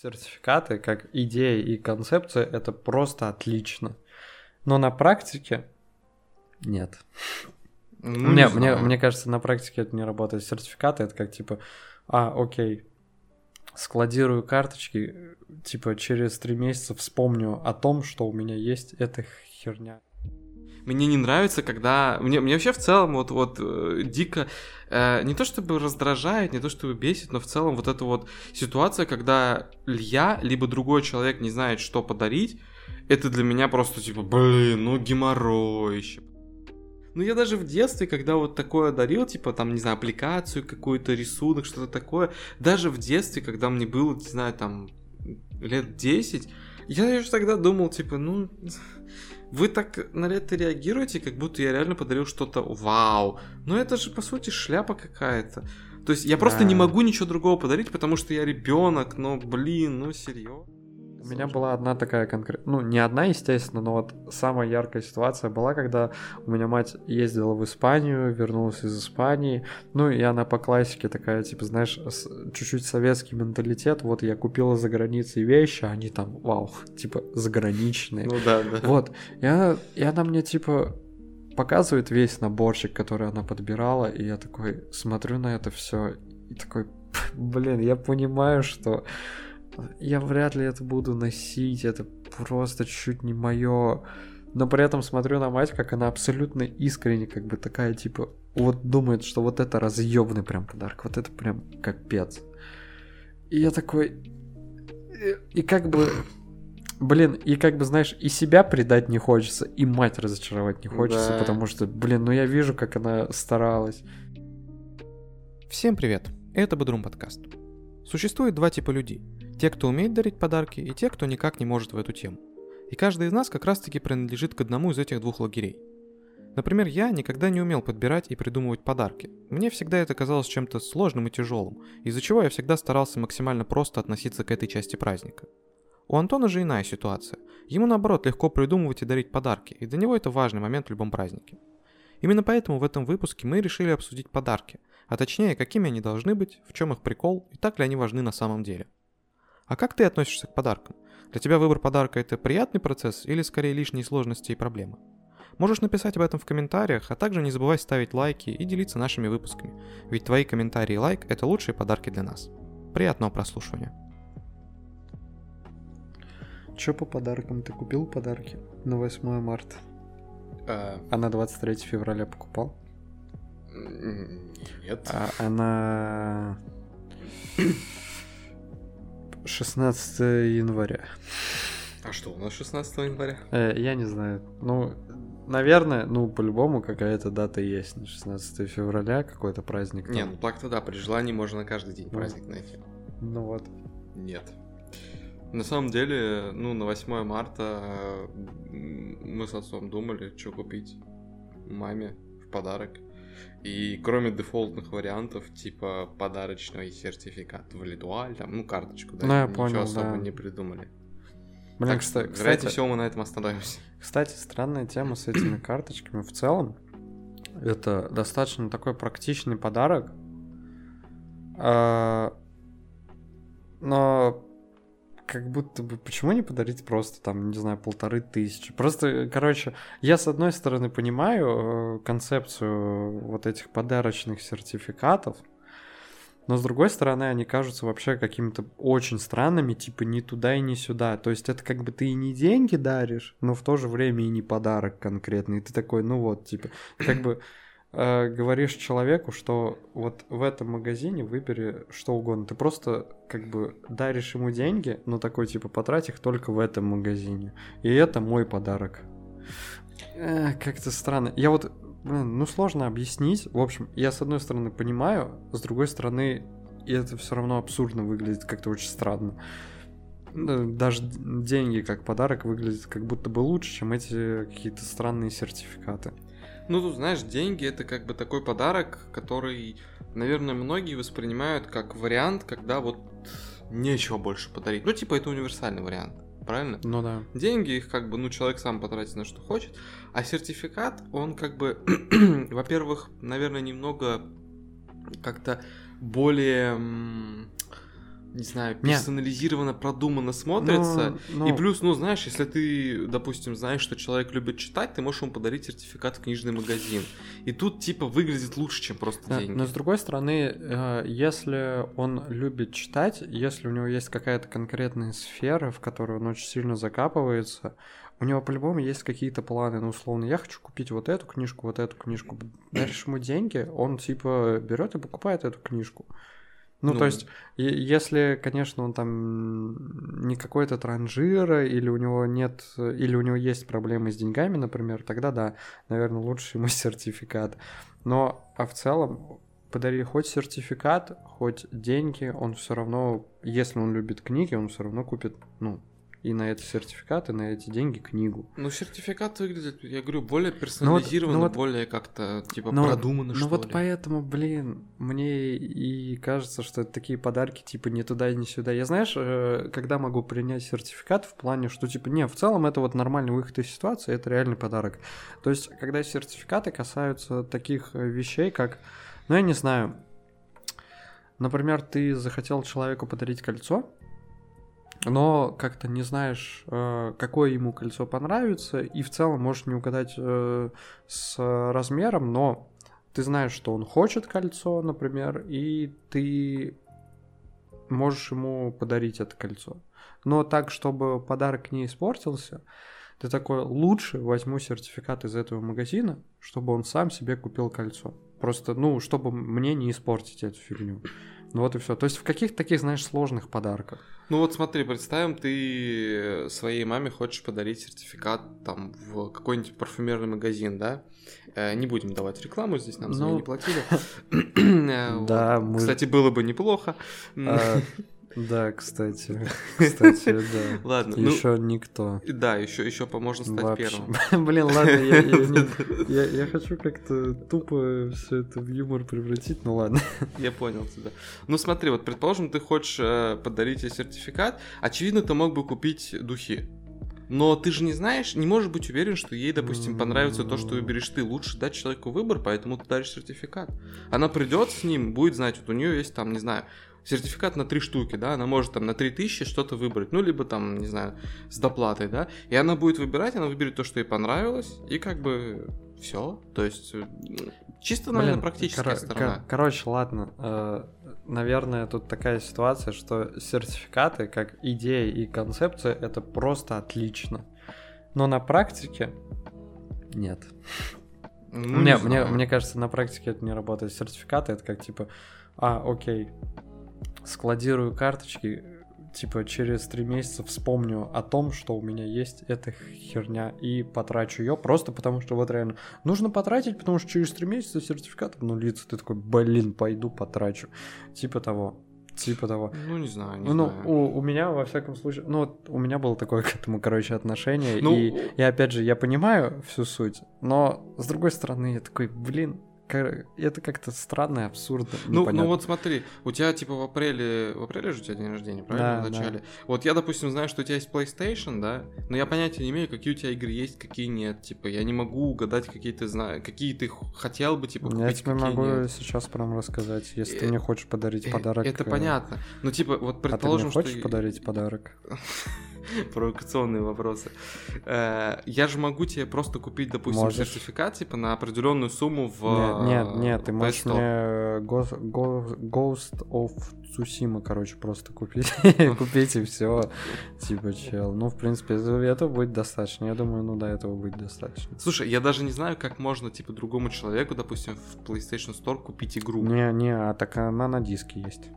Сертификаты, как идея и концепция, это просто отлично. Но на практике нет. Ну, мне, мне, мне кажется, на практике это не работает. Сертификаты это как типа, а, окей, складирую карточки, типа через три месяца вспомню о том, что у меня есть эта херня. Мне не нравится, когда... Мне, мне вообще в целом вот, вот э, дико... Э, не то чтобы раздражает, не то чтобы бесит, но в целом вот эта вот ситуация, когда я, либо другой человек не знает, что подарить, это для меня просто типа, блин, ну геморрой Ну, я даже в детстве, когда вот такое дарил, типа, там, не знаю, аппликацию, какой-то рисунок, что-то такое, даже в детстве, когда мне было, не знаю, там, лет 10, я уже тогда думал, типа, ну, вы так на это реагируете, как будто я реально подарил что-то вау. Но это же, по сути, шляпа какая-то. То есть я да. просто не могу ничего другого подарить, потому что я ребенок, но, блин, ну серьезно. У меня была одна такая конкретная, ну не одна, естественно, но вот самая яркая ситуация была, когда у меня мать ездила в Испанию, вернулась из Испании, ну и она по классике такая, типа, знаешь, чуть-чуть советский менталитет, вот я купила за границей вещи, а они там, вау, типа, заграничные. Ну да, да. Вот, и она, и она мне, типа, показывает весь наборчик, который она подбирала, и я такой смотрю на это все и такой, блин, я понимаю, что я вряд ли это буду носить, это просто чуть не мое. Но при этом смотрю на мать, как она абсолютно искренне, как бы такая, типа, вот думает, что вот это разъебный прям подарок, вот это прям капец. И я такой... И, и как бы... Блин, и как бы, знаешь, и себя предать не хочется, и мать разочаровать не хочется, да. потому что, блин, ну я вижу, как она старалась. Всем привет, это Бодрум подкаст. Существует два типа людей. Те, кто умеет дарить подарки, и те, кто никак не может в эту тему. И каждый из нас как раз-таки принадлежит к одному из этих двух лагерей. Например, я никогда не умел подбирать и придумывать подарки. Мне всегда это казалось чем-то сложным и тяжелым, из-за чего я всегда старался максимально просто относиться к этой части праздника. У Антона же иная ситуация. Ему наоборот легко придумывать и дарить подарки, и для него это важный момент в любом празднике. Именно поэтому в этом выпуске мы решили обсудить подарки, а точнее, какими они должны быть, в чем их прикол и так ли они важны на самом деле – а как ты относишься к подаркам? Для тебя выбор подарка это приятный процесс или скорее лишние сложности и проблемы? Можешь написать об этом в комментариях, а также не забывай ставить лайки и делиться нашими выпусками, ведь твои комментарии и лайк – это лучшие подарки для нас. Приятного прослушивания. Чё по подаркам? Ты купил подарки на 8 марта? А, а на 23 февраля покупал? Нет. А, а на 16 января. А что, у нас 16 января? Э, я не знаю. Ну, наверное, ну, по-любому какая-то дата есть. На 16 февраля какой-то праздник. Там. Не, ну так-то да, при желании можно каждый день ну, праздник найти. Ну вот. Нет. На самом деле, ну, на 8 марта мы с отцом думали, что купить маме в подарок. И кроме дефолтных вариантов, типа подарочный сертификат в Литуаль, там, ну, карточку, да, ну, я ничего понял, особо да. не придумали. Блин, так, кстати, кстати, всего мы на этом остановимся. Кстати, странная тема с этими карточками в целом. Это достаточно такой практичный подарок. А, но как будто бы, почему не подарить просто там, не знаю, полторы тысячи? Просто, короче, я с одной стороны понимаю э, концепцию вот этих подарочных сертификатов, но с другой стороны они кажутся вообще какими-то очень странными, типа ни туда и ни сюда. То есть это как бы ты и не деньги даришь, но в то же время и не подарок конкретный. И ты такой, ну вот, типа, как бы э, говоришь человеку, что вот в этом магазине выбери что угодно. Ты просто как бы даришь ему деньги, но такой типа потрать их только в этом магазине. И это мой подарок. Э, как-то странно. Я вот, блин, ну сложно объяснить. В общем, я с одной стороны понимаю, с другой стороны, это все равно абсурдно выглядит как-то очень странно даже деньги как подарок выглядят как будто бы лучше, чем эти какие-то странные сертификаты. Ну, тут, знаешь, деньги это как бы такой подарок, который, наверное, многие воспринимают как вариант, когда вот нечего больше подарить. Ну, типа, это универсальный вариант, правильно? Ну да. Деньги, их как бы, ну, человек сам потратит на что хочет, а сертификат, он как бы, во-первых, наверное, немного как-то более не знаю, персонализированно, продуманно смотрится. Ну, И ну, плюс, ну, знаешь, если ты, допустим, знаешь, что человек любит читать, ты можешь ему подарить сертификат в книжный магазин. И тут, типа, выглядит лучше, чем просто Да, деньги. Но с другой стороны, э, если он любит читать, если у него есть какая-то конкретная сфера, в которую он очень сильно закапывается, у него по-любому есть какие-то планы, ну, условно, я хочу купить вот эту книжку, вот эту книжку. Даришь ему деньги, он, типа, берет и покупает эту книжку. Ну, Ну. то есть, е- если, конечно, он там не какой-то транжира, или у него нет, или у него есть проблемы с деньгами, например, тогда да, наверное, лучше ему сертификат. Но, а в целом, подари хоть сертификат, хоть деньги, он все равно, если он любит книги, он все равно купит, ну, и на эти сертификаты, на эти деньги книгу. Ну, сертификат выглядит, я говорю, более персонализированно, ну вот- более как-то, типа, Ну, продуманно, Ну что вот ли. поэтому, блин, мне и кажется, что это такие подарки, типа, не туда и не сюда. Я, знаешь, э, когда могу принять сертификат в плане, что, типа, не, в целом это вот нормальный выход из ситуации, это реальный подарок. То есть, когда сертификаты касаются таких э, вещей, как, ну, я не знаю, например, ты захотел человеку подарить кольцо, но как-то не знаешь, э, какое ему кольцо понравится, и в целом можешь не угадать э, с размером, но ты знаешь, что он хочет кольцо, например, и ты можешь ему подарить это кольцо. Но так, чтобы подарок не испортился, ты такой, лучше возьму сертификат из этого магазина, чтобы он сам себе купил кольцо. Просто, ну, чтобы мне не испортить эту фигню. Ну вот и все. То есть в каких-то таких, знаешь, сложных подарках. Ну вот смотри, представим, ты своей маме хочешь подарить сертификат там в какой-нибудь парфюмерный магазин, да? Э, Не будем давать рекламу, здесь нам за неё Ну, не платили. Э. Да. Кстати, было бы неплохо. Да, кстати. Кстати, да. Ладно, ну, Еще никто. да, еще, еще можно стать Вообще. первым. Блин, ладно, я, я не- я- я хочу как-то тупо все это в юмор превратить, ну ладно. Я понял тебя. Ну смотри, вот предположим, ты хочешь э, подарить ей сертификат, очевидно, ты мог бы купить духи. Но ты же не знаешь, не можешь быть уверен, что ей, допустим, понравится то, что выберешь ты. Лучше дать человеку выбор, поэтому ты даришь сертификат. Она придет с ним, будет знать, вот у нее есть там, не знаю, сертификат на три штуки, да, она может там на 3000 что-то выбрать, ну, либо там, не знаю, с доплатой, да, и она будет выбирать, она выберет то, что ей понравилось, и как бы все. То есть, чисто, наверное, Блин, практическая коро- сторона. ко- Короче, ладно. э, Наверное, тут такая ситуация, что сертификаты, как идея и концепция, это просто отлично. Но на практике нет. Ну, мне, не мне, мне кажется, на практике это не работает. Сертификаты это как типа, а, окей, складирую карточки, типа через три месяца вспомню о том, что у меня есть эта херня и потрачу ее просто потому, что вот реально нужно потратить, потому что через три месяца сертификат обнулится. Ты такой, блин, пойду потрачу. Типа того. Типа того. Ну, не знаю, не Ну, знаю. у, у меня, во всяком случае, ну, вот у меня было такое к этому, короче, отношение. Ну, и, и опять же, я понимаю всю суть, но с другой стороны, я такой, блин, это как-то странно, абсурдно, Ну, ну вот смотри, у тебя типа в апреле, в апреле же у тебя день рождения, правильно? Да, в начале. Вот я, допустим, знаю, что у тебя есть PlayStation, да, но я понятия не имею, какие у тебя игры есть, какие нет. Типа, я не могу угадать, какие ты знаешь, какие ты хотел бы, типа, купить, я тебе могу нет. сейчас прям рассказать, если ты Э, мне хочешь подарить Э, подарок. Это э, понятно. Ну, типа, вот А ты мне предположим, хочешь что... подарить подарок? Провокационные вопросы. Э, Я же могу тебе просто купить, допустим, Можешь. сертификат, типа, на определенную сумму в... Нет, нет, нет, ты можешь мне Ghost, Go- Ghost of Tsushima, короче, просто купить. Купить и все. Типа, чел. Ну, в принципе, этого этого будет достаточно. Я думаю, ну, до этого будет достаточно. Слушай, я даже не знаю, как можно, типа, другому человеку, допустим, в PlayStation Store купить игру. Не, не, а так она на диске есть.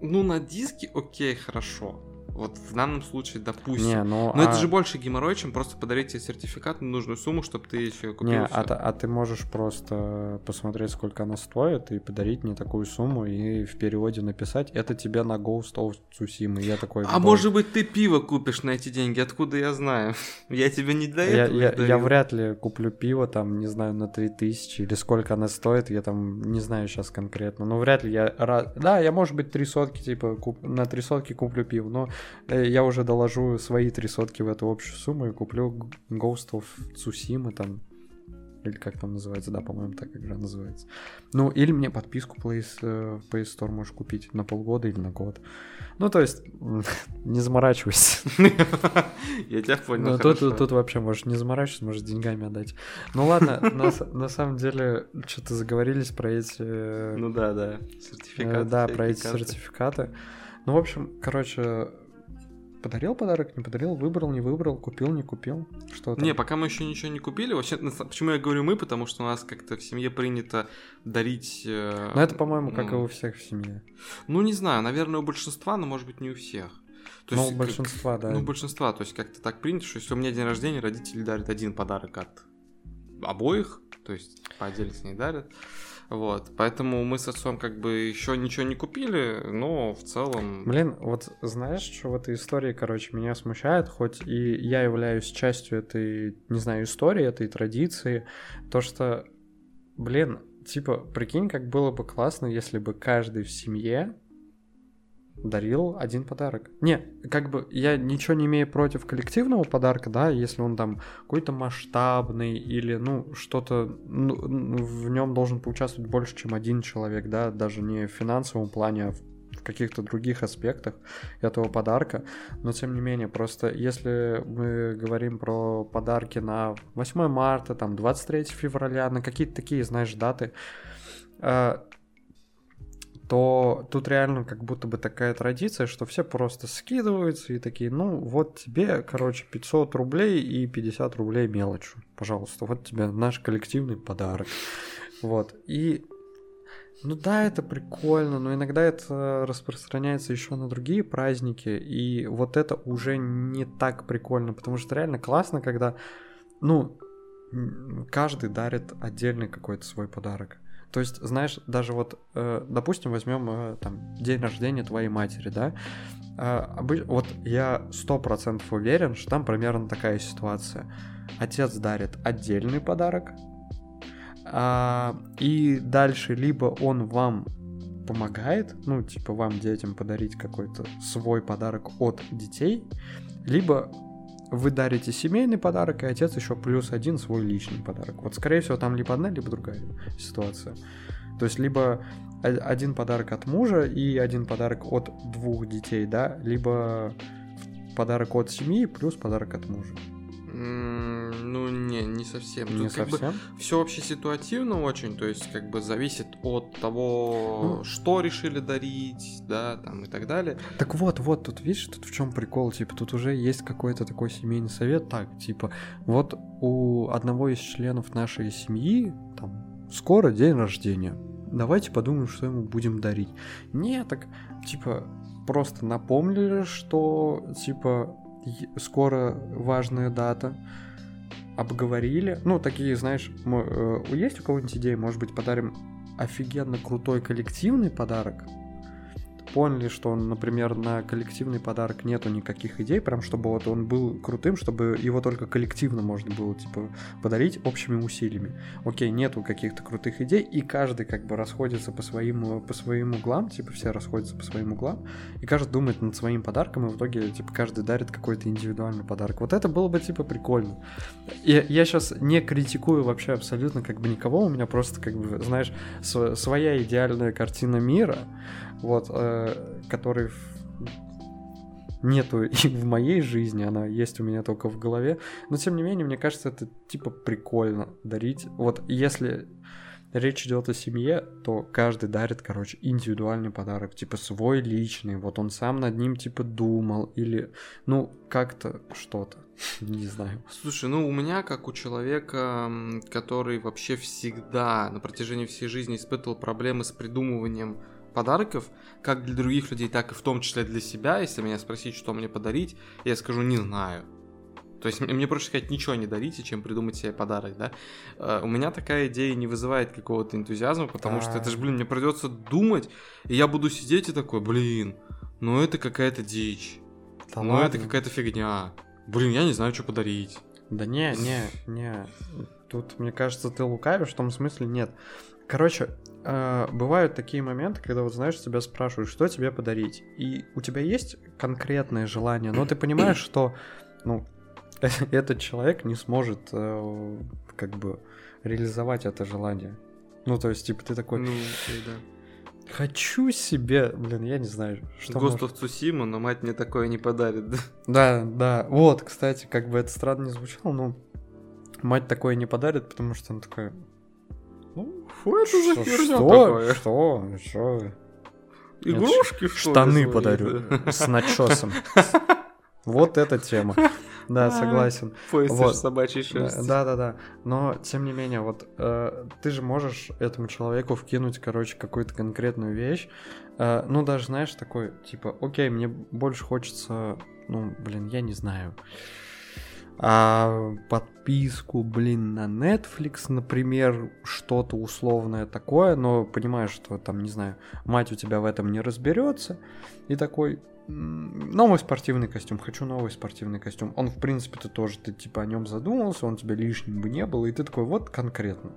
Ну, на диске, окей, хорошо. Вот в данном случае, допустим. Не, ну, Но а- это же больше геморрой, чем просто подарить тебе сертификат на нужную сумму, чтобы ты еще купил. Не, а, а ты можешь просто посмотреть, сколько она стоит, и подарить мне такую сумму, и в переводе написать, это тебе на Ghost of Tsushima. И я такой... А «Б- может быть, ты пиво купишь на эти деньги? Откуда я знаю? Я тебе не для я, этого я, вряд ли куплю пиво, там, не знаю, на 3000, или сколько она стоит, я там не знаю сейчас конкретно, но вряд ли я... Да, я, может быть, три сотки, типа, куп- на три сотки куплю пиво, но я уже доложу свои три сотки в эту общую сумму и куплю Ghost of Tsushima, там, Или как там называется, да, по-моему, так игра называется. Ну, или мне подписку Play, э, Play Store можешь купить на полгода или на год. Ну, то есть, не заморачивайся. Я тебя понял, Ну, тут, вообще можешь не заморачиваться, можешь деньгами отдать. Ну ладно, на, самом деле, что-то заговорились про эти... э, Ну да, да, э, сертификаты. Да, про эти сертификаты. Ну, в общем, короче, подарил подарок, не подарил, выбрал, не выбрал, купил, не купил. Что там? Не, пока мы еще ничего не купили. Вообще, почему я говорю мы? Потому что у нас как-то в семье принято дарить. э, Ну, это, по-моему, как и ну, у всех в семье. Ну, не знаю, наверное, у большинства, но может быть не у всех. То Ну, есть, у как- большинства, да. Ну, у большинства, то есть как-то так принято, что если у меня день рождения, родители дарят один подарок от обоих, то есть по отдельности не дарят. Вот, поэтому мы с отцом как бы еще ничего не купили, но в целом... Блин, вот знаешь, что в этой истории, короче, меня смущает, хоть и я являюсь частью этой, не знаю, истории, этой традиции, то что, блин, типа, прикинь, как было бы классно, если бы каждый в семье дарил один подарок. Не, как бы я ничего не имею против коллективного подарка, да, если он там какой-то масштабный или, ну, что-то, ну, ну, в нем должен поучаствовать больше, чем один человек, да, даже не в финансовом плане, а в в каких-то других аспектах этого подарка. Но тем не менее, просто если мы говорим про подарки на 8 марта, там 23 февраля, на какие-то такие, знаешь, даты, э, то тут реально как будто бы такая традиция, что все просто скидываются и такие, ну вот тебе, короче, 500 рублей и 50 рублей мелочью, пожалуйста, вот тебе наш коллективный подарок. Вот, и ну да, это прикольно, но иногда это распространяется еще на другие праздники, и вот это уже не так прикольно, потому что реально классно, когда, ну, каждый дарит отдельный какой-то свой подарок. То есть, знаешь, даже вот, э, допустим, возьмем э, там день рождения твоей матери, да? Обы- вот я сто процентов уверен, что там примерно такая ситуация. Отец дарит отдельный подарок, а, и дальше либо он вам помогает, ну, типа вам, детям, подарить какой-то свой подарок от детей, либо вы дарите семейный подарок, и отец еще плюс один свой личный подарок. Вот, скорее всего, там либо одна, либо другая ситуация. То есть, либо один подарок от мужа и один подарок от двух детей, да, либо подарок от семьи плюс подарок от мужа. Ну, не, не совсем. Не Тут как бы совсем. все вообще ситуативно очень, то есть как бы зависит от того, Ну. что решили дарить, да, там и так далее. Так вот, вот, тут видишь, тут в чем прикол, типа, тут уже есть какой-то такой семейный совет, так, типа, вот у одного из членов нашей семьи, там, скоро день рождения, давайте подумаем, что ему будем дарить. Не, так, типа, просто напомнили, что, типа, скоро важная дата, обговорили, ну, такие, знаешь, мо- э, есть у кого-нибудь идеи, может быть, подарим офигенно крутой коллективный подарок, поняли, что, например, на коллективный подарок нету никаких идей, прям чтобы вот он был крутым, чтобы его только коллективно можно было, типа, подарить общими усилиями. Окей, нету каких-то крутых идей, и каждый как бы расходится по своим, по своим углам, типа, все расходятся по своим углам, и каждый думает над своим подарком, и в итоге, типа, каждый дарит какой-то индивидуальный подарок. Вот это было бы, типа, прикольно. Я, я сейчас не критикую вообще абсолютно как бы никого, у меня просто, как бы, знаешь, св- своя идеальная картина мира, вот, э, который нету и в моей жизни, она есть у меня только в голове, но тем не менее, мне кажется, это типа прикольно дарить. Вот если речь идет о семье, то каждый дарит, короче, индивидуальный подарок, типа свой личный, вот он сам над ним типа думал или, ну, как-то что-то, не знаю. Слушай, ну у меня, как у человека, который вообще всегда на протяжении всей жизни испытывал проблемы с придумыванием подарков, как для других людей, так и в том числе для себя, если меня спросить, что мне подарить, я скажу не знаю. То есть мне проще сказать ничего не дарите, чем придумать себе подарок, да. Э, У меня такая идея не вызывает какого-то энтузиазма, потому что это же, блин, мне придется думать, и я буду сидеть и такой, блин, ну это какая-то дичь, Да ну это ладно. какая-то фигня. Блин, я не знаю, что подарить. Да не, не, не. Тут, мне кажется, ты лукавишь, в том смысле нет. Короче, э, бывают такие моменты, когда вот знаешь, тебя спрашивают, что тебе подарить. И у тебя есть конкретное желание, но ты понимаешь, что, ну, этот человек не сможет э, как бы реализовать это желание. Ну, то есть, типа, ты такой, Ну, да. хочу себе, блин, я не знаю, что Ghost может- Tsushima, но мать мне такое не подарит. да. Да, да, вот, кстати, как бы это странно не звучало, но мать такое не подарит, потому что он такая, Фу, это за что, херня что, такая? что, что? Игрушки, что штаны подарю да? с начесом. Вот эта тема. Да, согласен. Пояс Вот. собачьей шерсти. Да, да, да. Но тем не менее, вот э, ты же можешь этому человеку вкинуть, короче, какую-то конкретную вещь. Э, ну, даже знаешь, такой, типа, окей, мне больше хочется, ну, блин, я не знаю. А подписку, блин, на Netflix, например, что-то условное такое, но понимаешь, что там, не знаю, мать у тебя в этом не разберется, и такой, «М, новый спортивный костюм, хочу новый спортивный костюм. Он, в принципе, ты тоже, ты типа о нем задумался, он тебе лишним бы не был, и ты такой, вот конкретно.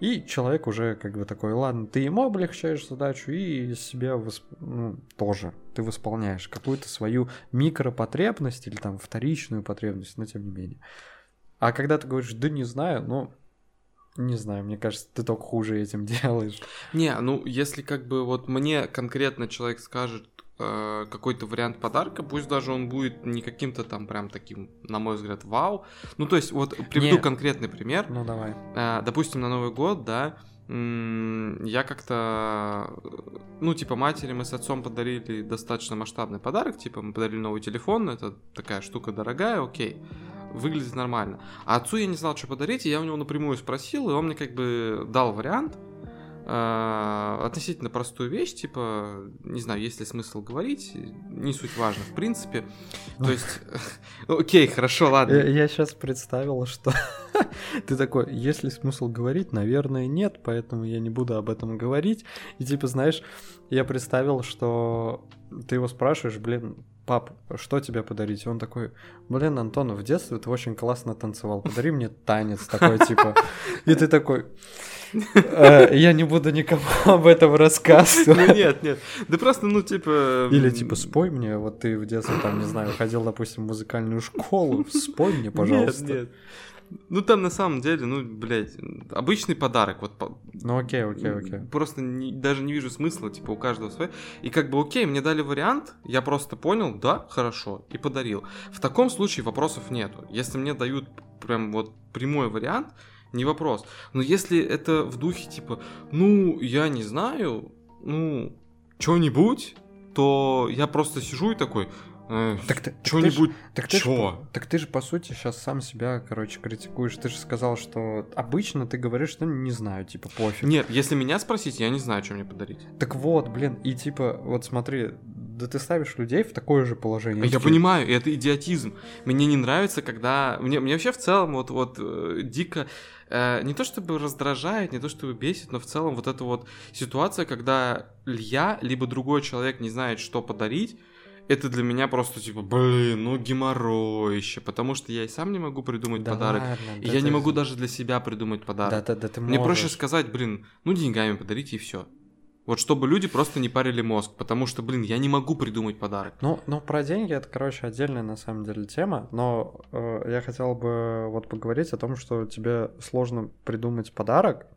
И человек уже как бы такой, ладно, ты ему облегчаешь задачу и себе восп- ну, тоже ты восполняешь какую-то свою микропотребность или там вторичную потребность, но тем не менее. А когда ты говоришь, да не знаю, ну, не знаю, мне кажется, ты только хуже этим делаешь. Не, ну если как бы вот мне конкретно человек скажет э, какой-то вариант подарка, пусть даже он будет не каким-то там прям таким, на мой взгляд, вау. Ну то есть вот приведу Не. конкретный пример. Ну, давай. Э, допустим, на Новый год, да, я как-то, ну, типа, матери мы с отцом подарили достаточно масштабный подарок, типа, мы подарили новый телефон, это такая штука дорогая, окей, выглядит нормально. А отцу я не знал, что подарить, и я у него напрямую спросил, и он мне как бы дал вариант, относительно простую вещь, типа, не знаю, есть ли смысл говорить, не суть важно, в принципе. То есть, окей, хорошо, ладно. Я, сейчас представил, что ты такой, есть ли смысл говорить? Наверное, нет, поэтому я не буду об этом говорить. И типа, знаешь, я представил, что ты его спрашиваешь, блин, пап, что тебе подарить? И он такой, блин, Антон, в детстве ты очень классно танцевал, подари мне танец такой, типа. И ты такой, «Э, я не буду никому об этом рассказывать. Ну нет, нет. Да просто, ну, типа... Или типа спой мне, вот ты в детстве там, не знаю, ходил, допустим, в музыкальную школу, спой мне, пожалуйста. Нет, нет. Ну там на самом деле, ну, блядь, обычный подарок, вот Ну окей, окей, окей. Просто не- даже не вижу смысла, типа, у каждого свой. И как бы, окей, мне дали вариант, я просто понял, да, хорошо, и подарил. В таком случае вопросов нету. Если мне дают прям вот прямой вариант, не вопрос. Но если это в духе, типа, ну, я не знаю, ну, что-нибудь, то я просто сижу и такой, «Э, Так ты, так ж- что-нибудь, так ты ж чё? по- так ты же, по сути, сейчас сам себя, короче, критикуешь. Ты же сказал, что обычно ты говоришь, что не знаю, типа, пофиг. Нет, если меня спросить, я не знаю, что мне подарить. Так вот, блин, и типа, вот смотри, да ты ставишь людей в такое же положение. Я понимаю, это идиотизм. Мне не нравится, когда... Мне, мне вообще в целом вот, вот э, дико... э, не то чтобы раздражает, не то чтобы бесит, но в целом вот эта вот ситуация, когда я, либо другой человек не знает, что подарить, это для меня просто типа, блин, ну геморроище, потому что я и сам не могу придумать Да подарок, ладно, и да я не могу даже для себя придумать подарок. Да, да, да, ты Мне проще можешь. сказать, блин, ну деньгами подарите и все. Вот чтобы люди просто не парили мозг, потому что, блин, я не могу придумать подарок. Ну, ну, про деньги это, короче, отдельная на самом деле тема, но э, я хотел бы вот поговорить о том, что тебе сложно придумать подарок.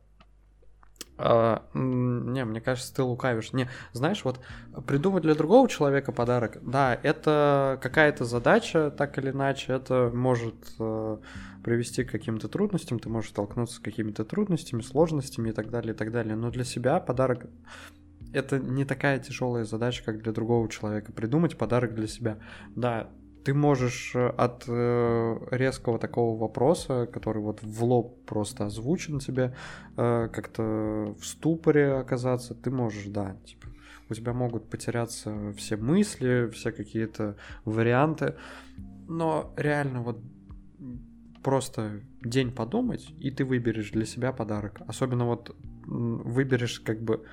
А, не, мне кажется, ты лукавишь. Не, знаешь, вот придумать для другого человека подарок, да, это какая-то задача, так или иначе, это может э, привести к каким-то трудностям, ты можешь столкнуться с какими-то трудностями, сложностями и так далее, и так далее. Но для себя подарок это не такая тяжелая задача, как для другого человека. Придумать подарок для себя. Да, ты можешь э, от э, резкого такого вопроса, который вот в лоб просто озвучен тебе, э, как-то в ступоре оказаться, ты можешь, да, типа, у тебя могут потеряться все мысли, все какие-то варианты, но реально вот просто день подумать, и ты выберешь для себя подарок. Особенно вот выберешь как бы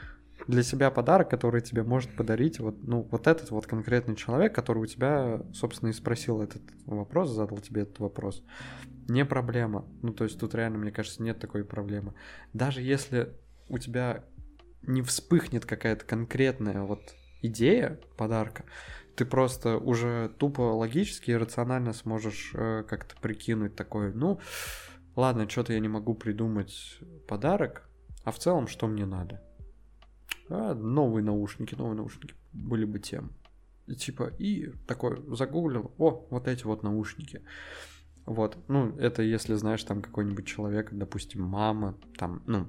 для себя подарок, который тебе может подарить вот, ну, вот этот вот конкретный человек, который у тебя, собственно, и спросил этот вопрос, задал тебе этот вопрос. Не проблема. Ну, то есть тут реально, мне кажется, нет такой проблемы. Даже если у тебя не вспыхнет какая-то конкретная вот идея подарка, ты просто уже тупо логически и рационально сможешь э, как-то прикинуть такое, ну, ладно, что-то я не могу придумать подарок, а в целом что мне надо? А, новые наушники, новые наушники были бы тем. И, типа, и такой загуглил, о, вот эти вот наушники. Вот, ну, это если знаешь там какой-нибудь человек, допустим, мама, там, ну,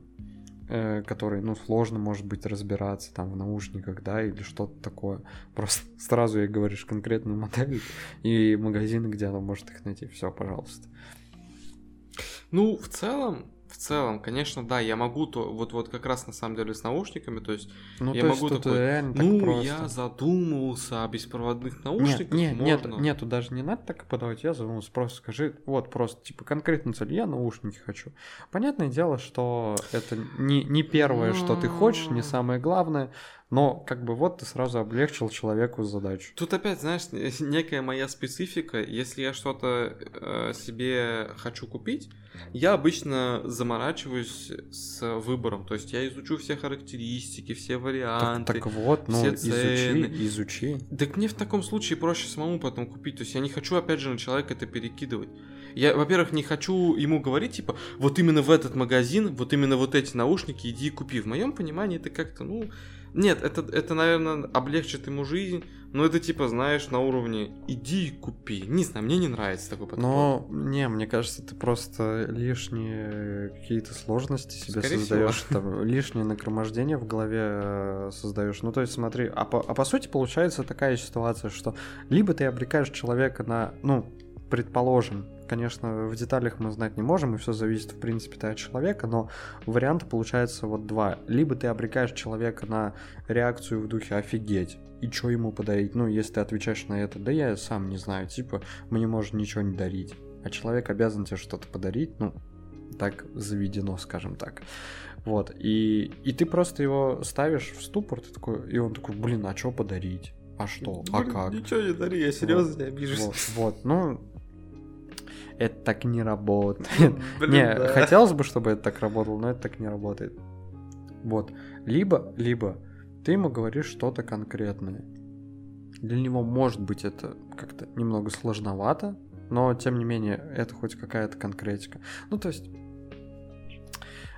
э, который, ну, сложно, может быть, разбираться там в наушниках, да, или что-то такое. Просто сразу ей говоришь конкретную модель и магазины, где она может их найти. Все, пожалуйста. Ну, в целом, в целом, конечно, да, я могу то, вот, вот как раз на самом деле с наушниками, то есть Ну, я то могу есть тут такой, реально так ну, просто. я задумывался о беспроводных Нет, наушниках, не, нет, можно. нету, даже не надо так подавать, я задумался, просто скажи, вот просто, типа, конкретно цель, я наушники хочу. Понятное дело, что это не, не первое, что ты хочешь, не Но- самое главное, но как бы вот ты сразу облегчил человеку задачу. Тут опять, знаешь, некая моя специфика. Если я что-то э, себе хочу купить, я обычно заморачиваюсь с выбором. То есть я изучу все характеристики, все Так, варианты. так вот, ну, все изучи, цены. изучи. Так мне в таком случае проще самому потом купить. То есть я не хочу, опять же, на человека это перекидывать. Я, во-первых, не хочу ему говорить, типа, вот именно в этот магазин, вот именно вот эти наушники, иди и купи. В моем понимании это как-то, ну... Нет, это, это, наверное, облегчит ему жизнь, но это, типа, знаешь, на уровне иди и купи. Не знаю, мне не нравится такой подход. Но, не, мне кажется, ты просто лишние какие-то сложности себе Скорее создаешь, там, лишнее нагромождение в голове э, создаешь. Ну, то есть, смотри, а по, а по сути получается такая ситуация, что либо ты обрекаешь человека на, ну, предположим, конечно, в деталях мы знать не можем, и все зависит, в принципе, от человека, но варианта получается вот два. Либо ты обрекаешь человека на реакцию в духе «офигеть», и что ему подарить? Ну, если ты отвечаешь на это, да я сам не знаю, типа, мне можно ничего не дарить. А человек обязан тебе что-то подарить, ну, так заведено, скажем так. Вот, и, и ты просто его ставишь в ступор, ты такой, и он такой, блин, а что подарить? А что? А как? Ничего не дари, я серьезно не обижусь. Вот, вот, ну, это так не работает. Блин, не, да. хотелось бы, чтобы это так работало, но это так не работает. Вот. Либо, либо ты ему говоришь что-то конкретное. Для него, может быть, это как-то немного сложновато, но, тем не менее, это хоть какая-то конкретика. Ну, то есть,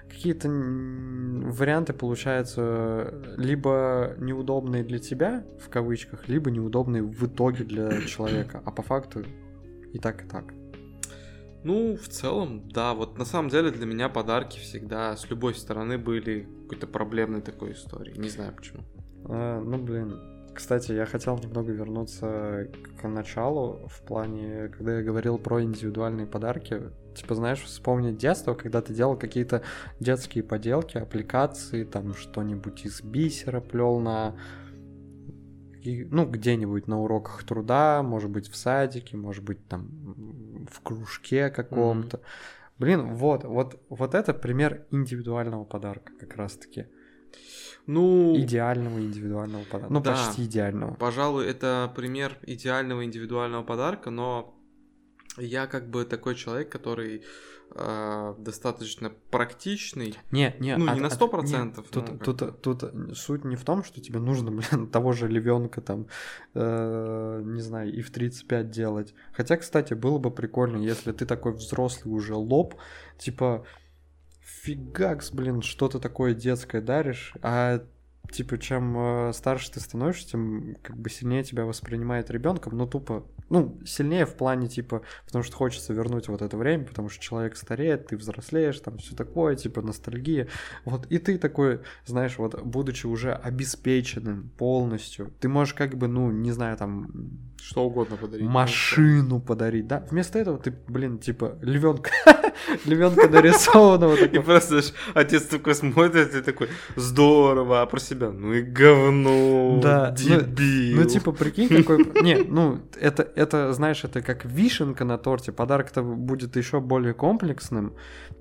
какие-то варианты получаются либо неудобные для тебя, в кавычках, либо неудобные в итоге для человека. А по факту и так, и так. Ну, в целом, да, вот на самом деле для меня подарки всегда с любой стороны были какой-то проблемной такой историей. Не знаю почему. А, ну, блин. Кстати, я хотел немного вернуться к началу в плане, когда я говорил про индивидуальные подарки. Типа, знаешь, вспомнить детство, когда ты делал какие-то детские поделки, аппликации, там что-нибудь из бисера плел на и, ну, где-нибудь на уроках труда, может быть, в садике, может быть, там в кружке каком-то. Блин, вот, вот, вот это пример индивидуального подарка как раз-таки. Ну, Идеального индивидуального подарка. Ну, Да. почти идеального. пожалуй, это пример идеального индивидуального подарка, но я как бы такой человек, который э, достаточно практичный. Не, не, Ну, а- не на а- 100%, нет, Тут, ну, как тут, бы. тут, суть не в том, что тебе нужно, блин, того же львенка там, э, не знаю, и в 35 делать. Хотя, кстати, было бы прикольно, если ты такой взрослый уже лоб, типа, фигакс, блин, что-то такое детское даришь, а типа, чем э, старше ты становишься, тем как бы сильнее тебя воспринимает ребенком, но тупо, ну, сильнее в плане, типа, потому что хочется вернуть вот это время, потому что человек стареет, ты взрослеешь, там все такое, типа, ностальгия. Вот, и ты такой, знаешь, вот, будучи уже обеспеченным полностью, ты можешь как бы, ну, не знаю, там, Что угодно подарить. машину подарить, да? Вместо этого ты, блин, типа, львенка, львенка нарисованного И просто отец такой смотрит и такой, здорово, а про себя, ну и говно, Да, ну- дебил. Ну, типа, прикинь, какой... Не, ну, это, это, знаешь, это как вишенка на торте. Подарок-то будет еще более комплексным.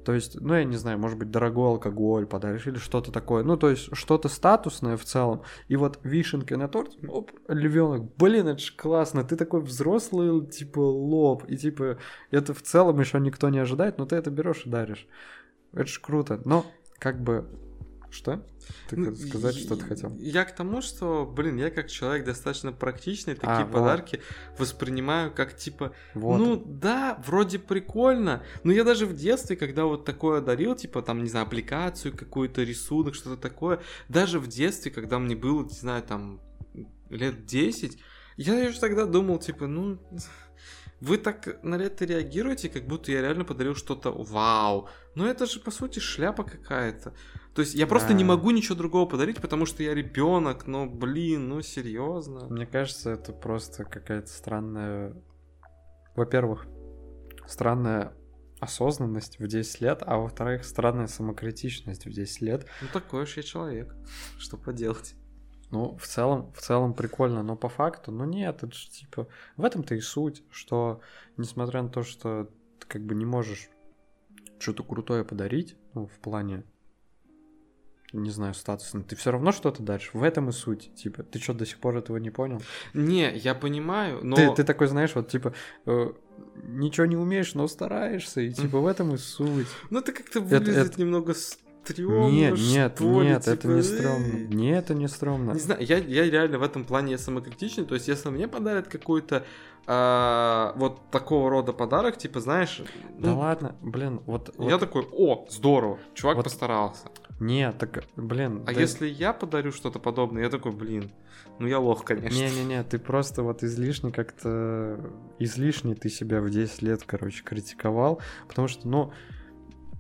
То есть, ну, я не знаю, может быть, дорогой алкоголь подаришь или что-то такое. Ну, то есть, что-то статусное в целом. И вот вишенка на торте, оп, львенок. Блин, это ж классно. Ты такой взрослый, типа, лоб. И, типа, это в целом еще никто не ожидает, но ты это берешь и даришь. Это ж круто. Но, как бы, Что? Ты Ну, сказать, что ты хотел? Я к тому, что, блин, я как человек достаточно практичный, такие А, вот. подарки воспринимаю как типа, Вот. ну да, вроде прикольно, но я даже в детстве, когда вот такое дарил, типа там, не знаю, аппликацию какую-то, рисунок, что-то такое, даже в детстве, когда мне было, не знаю, там лет 10, я еще тогда думал, типа, ну, вы так на это реагируете, как будто я реально подарил что-то вау. Но это же, по сути, шляпа какая-то. То есть я просто не Да. могу ничего другого подарить, потому что я ребенок, но, блин, ну серьезно. Мне кажется, это просто какая-то странная... Во-первых, странная осознанность в 10 лет, а во-вторых, странная самокритичность в 10 лет. Ну такой уж я человек. Что поделать? Ну, в целом, в целом прикольно, но по факту, ну нет, это же типа... В этом-то и суть, что несмотря на то, что ты как бы не можешь что-то крутое подарить, ну, в плане, не знаю, статуса, ты все равно что-то даришь. В этом и суть. Типа, ты что, до сих пор этого не понял? Не, я понимаю, но... Ты, ты такой, знаешь, вот типа, э, ничего не умеешь, но стараешься, и типа в этом и суть. Ну это как-то Это- выглядит это- немного стрёмно, Нет, нет, что ли, нет, это типа, не э. стрёмно. Нет, это не стрёмно. Не знаю, я, я реально в этом плане я самокритичный. То есть, если мне подарят какой-то а, вот такого рода подарок, типа, знаешь, Да ну, ладно, блин, вот... я вот- такой, о, здорово, чувак Вот- постарался. Нет, так, блин... А да- если я подарю что-то подобное, я такой, блин, ну я лох, конечно. Не-не-не, ты просто вот излишне как-то... Излишне ты себя в 10 лет, короче, критиковал, потому что, ну,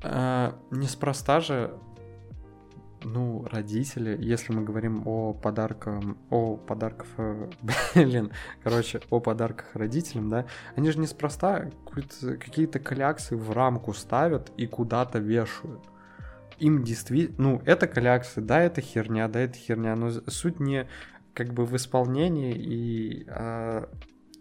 а, неспроста же, ну, родители, если мы говорим о подарках, о подарках, э, блин, короче, о подарках родителям, да, они же неспроста какие-то кляксы в рамку ставят и куда-то вешают. Им действительно, ну, это кляксы, да, это херня, да, это херня, но суть не как бы в исполнении и а,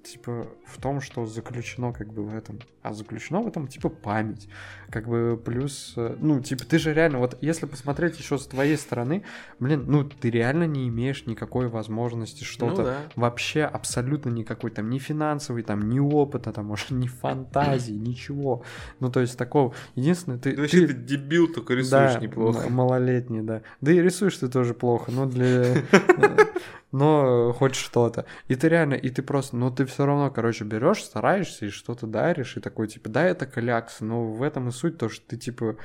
типа в том, что заключено как бы в этом. А заключено в этом типа память. Как бы плюс, э, ну, типа ты же реально, вот если посмотреть еще с твоей стороны, блин, ну, ты реально не имеешь никакой возможности что-то Ну да. вообще абсолютно никакой там ни финансовый, там ни опыта, там может ни фантазии, ничего. Ну то есть такого. Единственное, ты, Ты вообще ты- ты дебил, только рисуешь да, неплохо. малолетний, да. Да и рисуешь ты тоже плохо, но для... Но хоть что-то. И ты реально, и ты просто, ну ты все равно, короче, берешь, стараешься и что-то даришь, и такой, типа, да, это кляксы, но в этом и суть, то, что ты, типа,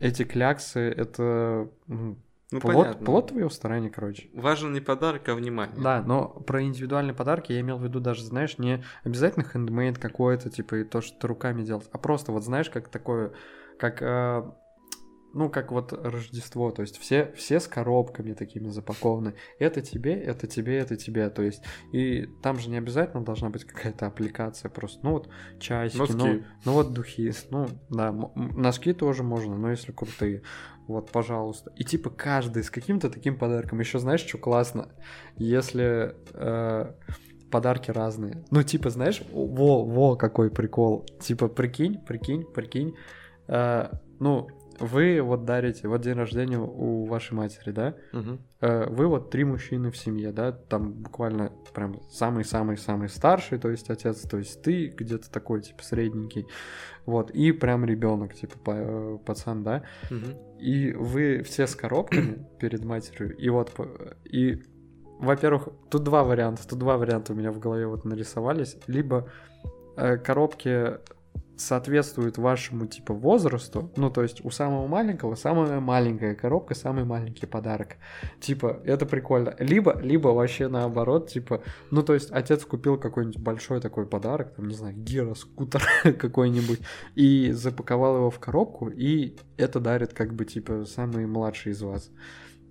эти кляксы, это ну, Ну плод, понятно. плод твоего старания, короче. Важен не подарок, а внимание. Да, но про индивидуальные подарки я имел в виду даже, знаешь, не обязательно хендмейд какой-то, типа, и то, что ты руками делал, а просто вот, знаешь, как такое, как, э, ну, как вот Рождество, то есть все, все с коробками такими запакованы. Это тебе, это тебе, это тебе, то есть, и там же не обязательно должна быть какая-то аппликация, просто, ну, вот часики, ну, Носки. ну, вот духи, ну, да, носки тоже можно, но если крутые. Вот, пожалуйста. И типа каждый с каким-то таким подарком. Еще знаешь, что классно? Если э, подарки разные. Ну, типа, знаешь, во, во, какой прикол. Типа, прикинь, прикинь, прикинь. э, ну, вы вот дарите, вот день рождения у вашей матери, да? Э, вы вот три мужчины в семье, да, там буквально прям самый-самый-самый старший, то есть отец, то есть ты где-то такой, типа, средненький, вот, и прям ребенок, типа, па- э, пацан, да, Мгм. и вы все с коробками перед матерью, и вот, и, во-первых, тут два варианта, тут два варианта у меня в голове вот нарисовались, либо э, коробки соответствуют вашему типа возрасту, ну то есть у самого маленького самая маленькая коробка, самый маленький подарок, типа это прикольно, либо либо вообще наоборот, типа, ну то есть отец купил какой-нибудь большой такой подарок, там не знаю, гироскутер какой-нибудь и запаковал его в коробку и это дарит как бы типа самый младший из вас.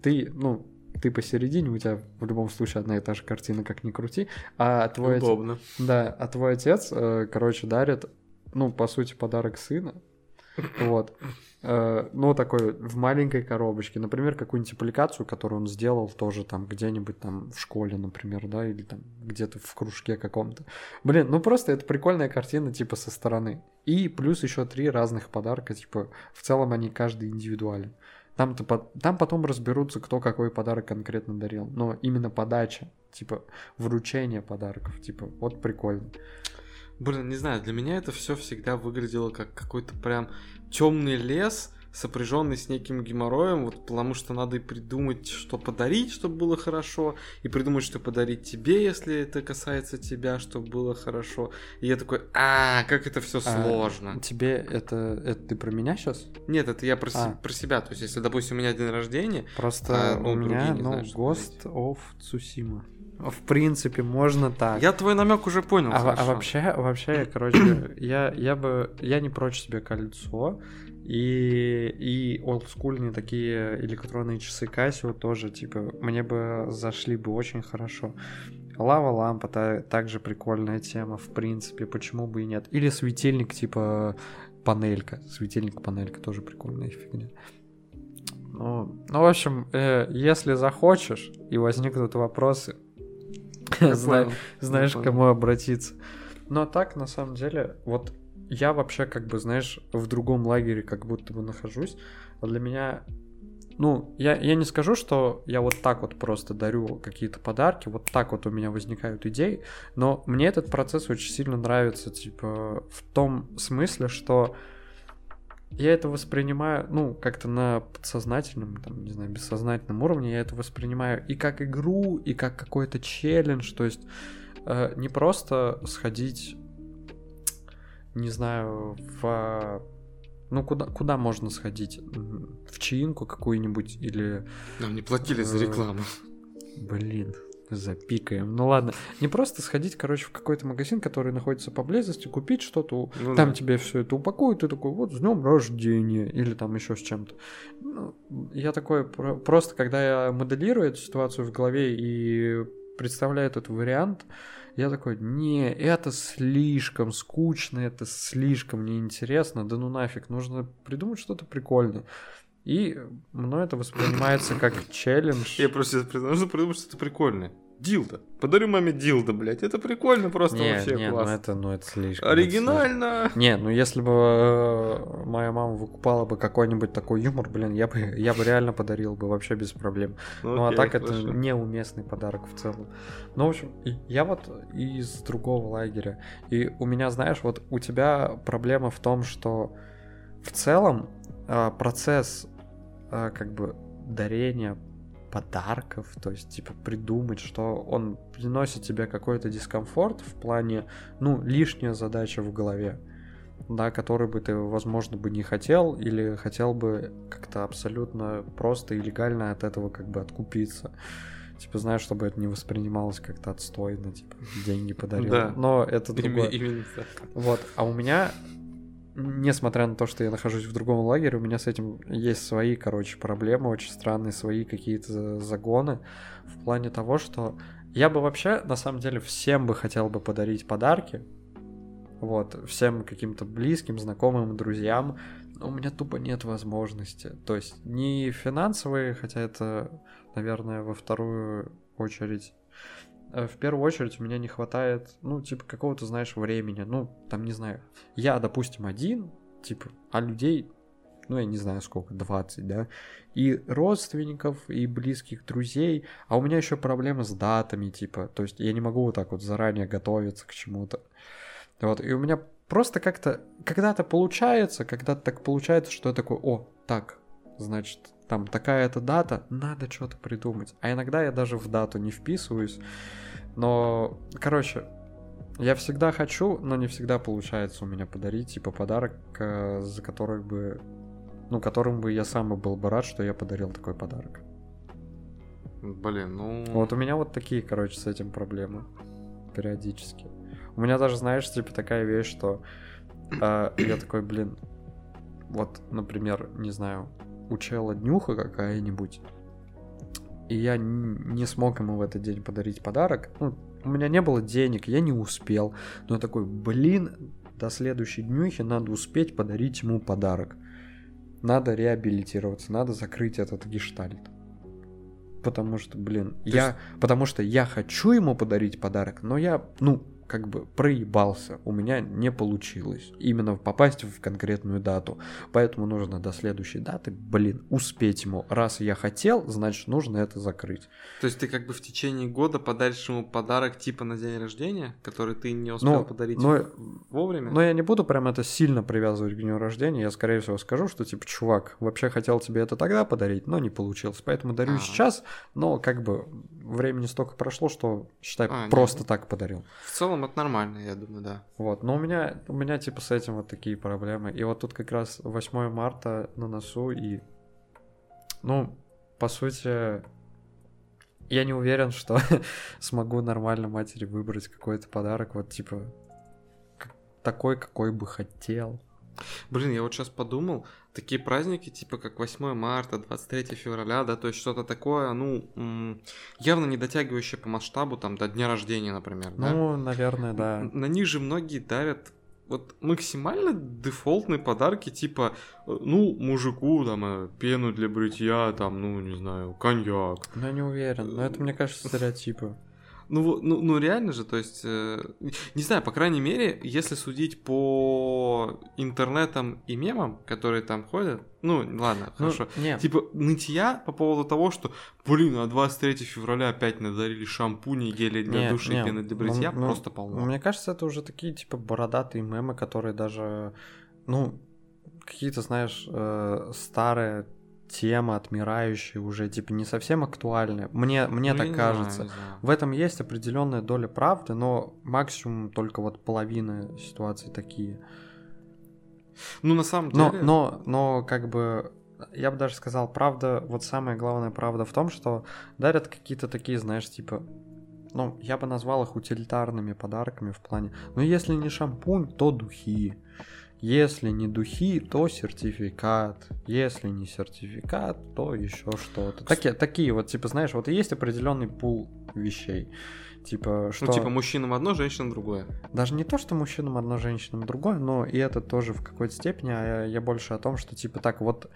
Ты, ну ты посередине, у тебя в любом случае одна и та же картина, как ни крути, а твой отец- Удобно. да, а твой отец, э, короче, дарит, ну, по сути, подарок сына. Вот. Э, Ну, такой в маленькой коробочке. Например, какую-нибудь аппликацию, которую он сделал тоже там где-нибудь там в школе, например, да, или там где-то в кружке каком-то. Блин, ну просто это прикольная картина, типа, со стороны. И плюс еще три разных подарка, типа, в целом они каждый индивидуален. Там, -то по- там потом разберутся, кто какой подарок конкретно дарил. Но именно подача, типа, вручение подарков, типа, вот прикольно. Блин, не знаю, для меня это все всегда выглядело как какой-то прям темный лес, сопряженный с неким геморроем, вот потому что надо и придумать, что подарить, чтобы было хорошо, и придумать, что подарить тебе, если это касается тебя, чтобы было хорошо. И я такой, а, как это все А, сложно. Тебе это, это ты про меня сейчас? Нет, это я про, А. про себя. То есть, если, допустим, у меня день рождения, Просто А, ну, у меня, другие не ну, знаю, что Ghost of Tsushima. В принципе, можно так. я твой намек уже понял. А, а хорошо. вообще, вообще, я, короче, я, я бы, я не прочь себе кольцо, и, и олдскульные такие электронные часы Casio тоже, типа, мне бы зашли бы очень хорошо. Лава лампа та, также прикольная тема, в принципе, почему бы и нет. Или светильник, типа, панелька. Светильник панелька тоже прикольная фигня. Ну, ну, в общем, э, если захочешь и возникнут вопросы, знаешь, к понял. кому обратиться. Но так, на самом деле, вот я вообще, как бы, знаешь, в другом лагере как будто бы нахожусь. А для меня, ну, я, я не скажу, что я вот так вот просто дарю какие-то подарки, вот так вот у меня возникают идеи, но мне этот процесс очень сильно нравится, типа, в том смысле, что я это воспринимаю, ну, как-то на подсознательном, там, не знаю, бессознательном уровне, я это воспринимаю и как игру, и как какой-то челлендж, то есть э, не просто сходить, не знаю, в... Ну, куда, куда можно сходить? В чаинку какую-нибудь или... Нам не платили за Э, рекламу. Блин, запикаем. Ну ладно, не просто сходить, короче, в какой-то магазин, который находится поблизости, купить что-то, Ну там да. тебе все это упакуют, ты такой, вот, с днем рождения, или там еще с чем-то. Ну, я такой, про- просто когда я моделирую эту ситуацию в голове и представляю этот вариант, я такой, не, это слишком скучно, это слишком неинтересно, да ну нафиг, нужно придумать что-то прикольное. И мной это воспринимается как челлендж. Я просто нужно придумать что-то прикольное. Дилда. Подарю маме Дилда, блядь. Это прикольно просто не, вообще не, ну классно. это, ну это слишком. это слишком. Оригинально. Не, ну если бы э, моя мама выкупала бы какой-нибудь такой юмор, блин, я бы, я бы реально подарил бы вообще без проблем. Ну, а окей, так это хорошо. неуместный подарок в целом. Ну, в общем, я вот из другого лагеря. И у меня, знаешь, вот у тебя проблема в том, что в целом а, процесс а, как бы дарения подарков, то есть, типа, придумать, что он приносит тебе какой-то дискомфорт в плане, ну, лишняя задача в голове, да, который бы ты, возможно, бы не хотел, или хотел бы как-то абсолютно просто и легально от этого как бы откупиться. Типа, знаешь, чтобы это не воспринималось как-то отстойно, типа, деньги подарил. Да. Но это Именно- другое. Именно так. Вот, а у меня, несмотря на то, что я нахожусь в другом лагере, у меня с этим есть свои, короче, проблемы, очень странные, свои какие-то загоны в плане того, что я бы вообще, на самом деле, всем бы хотел бы подарить подарки, вот, всем каким-то близким, знакомым, друзьям, но у меня тупо нет возможности. То есть не финансовые, хотя это, наверное, во вторую очередь в первую очередь у меня не хватает, ну, типа, какого-то, знаешь, времени. Ну, там, не знаю, я, допустим, один, типа, а людей, ну, я не знаю сколько, 20, да, и родственников, и близких друзей, а у меня еще проблемы с датами, типа, то есть я не могу вот так вот заранее готовиться к чему-то. Вот, и у меня просто как-то, когда-то получается, когда-то так получается, что я такой, о, так, значит, там такая-то дата, надо что-то придумать. А иногда я даже в дату не вписываюсь. Но, короче, я всегда хочу, но не всегда получается у меня подарить, типа, подарок, э, за который бы, ну, которым бы я сам был бы рад, что я подарил такой подарок. Блин, ну... Вот у меня вот такие, короче, с этим проблемы периодически. У меня даже, знаешь, типа такая вещь, что э, я такой, блин, вот, например, не знаю, у чела днюха какая-нибудь, и я не смог ему в этот день подарить подарок. Ну, у меня не было денег, я не успел. Но я такой, блин, до следующей днюхи надо успеть подарить ему подарок. Надо реабилитироваться, надо закрыть этот гештальт. Потому что, блин, я... Потому что я хочу ему подарить подарок, но я, ну, как бы проебался, у меня не получилось именно попасть в конкретную дату, поэтому нужно до следующей даты, блин, успеть ему. Раз я хотел, значит нужно это закрыть. То есть ты как бы в течение года подаришь ему подарок типа на день рождения, который ты не успел Ну, подарить но- вовремя? Но я не буду прям это сильно привязывать к дню рождения, я скорее всего скажу, что типа, чувак, вообще хотел тебе это тогда подарить, но не получилось, поэтому дарю А. сейчас, но как бы времени столько прошло, что считай А, просто ну. так подарил. В целом это нормально, я думаю, да. Вот, но у меня, у меня типа с этим вот такие проблемы. И вот тут как раз 8 марта на носу, и, ну, по сути, я не уверен, что смогу нормально матери выбрать какой-то подарок, вот типа такой, какой бы хотел. Блин, я вот сейчас подумал, такие праздники, типа как 8 марта, 23 февраля, да, то есть что-то такое, ну, явно не дотягивающее по масштабу, там, до дня рождения, например, да? Ну, наверное, да. На них же многие дарят вот максимально дефолтные подарки, типа, э, ну, мужику, там, э, пену для бритья, там, ну, не знаю, коньяк. Я не уверен. Но это, мне кажется, стереотипы. Ну, вот, ну, ну реально же, то есть, э, не знаю, по крайней мере, если судить по интернетам и мемам, которые там ходят, ну, ладно, Ну, хорошо. нет. Типа нытья по поводу того, что, блин, а 23 февраля опять надарили шампуни, гели для Не, души не, и пены для ну, бритья, ну, просто полно. Мне кажется, это уже такие, типа, бородатые мемы, которые даже, ну, какие-то, знаешь, э, старые темы, отмирающие уже, типа, не совсем актуальные. Мне, мне Ну, так знаю, кажется. не знаю. В этом есть определенная доля правды, но максимум только вот половина ситуаций такие. Ну, на самом Но, деле... но, но как бы я бы даже сказал, правда, вот самая главная правда в том, что дарят какие-то такие, знаешь, типа, ну, я бы назвал их утилитарными подарками в плане, ну, если не шампунь, то духи. Если не духи, то сертификат. Если не сертификат, то еще что-то. Такие, такие вот, типа, знаешь, вот есть определенный пул вещей. Типа, что... Ну, типа, мужчинам одно, женщинам другое. Даже не то, что мужчинам одно, женщинам другое, но и это тоже в какой-то степени, а я, я больше о том, что типа так, вот,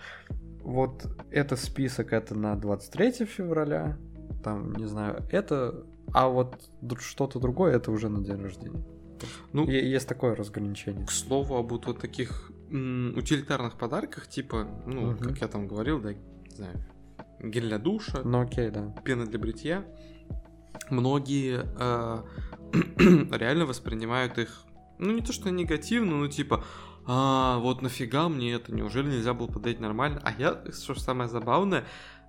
вот это список, это на 23 февраля, там, не знаю, это, а вот что-то другое, это уже на день рождения. Ну, есть такое разграничение. К слову об вот, таких утилитарных подарках, типа, ну, Мгм. как я там говорил, да, не знаю, гель для душа, Ну окей, да. пена для бритья, многие э, реально воспринимают их, ну, не то что негативно, но типа, а, вот нафига мне это, неужели нельзя было подарить нормально? А я, что самое забавное,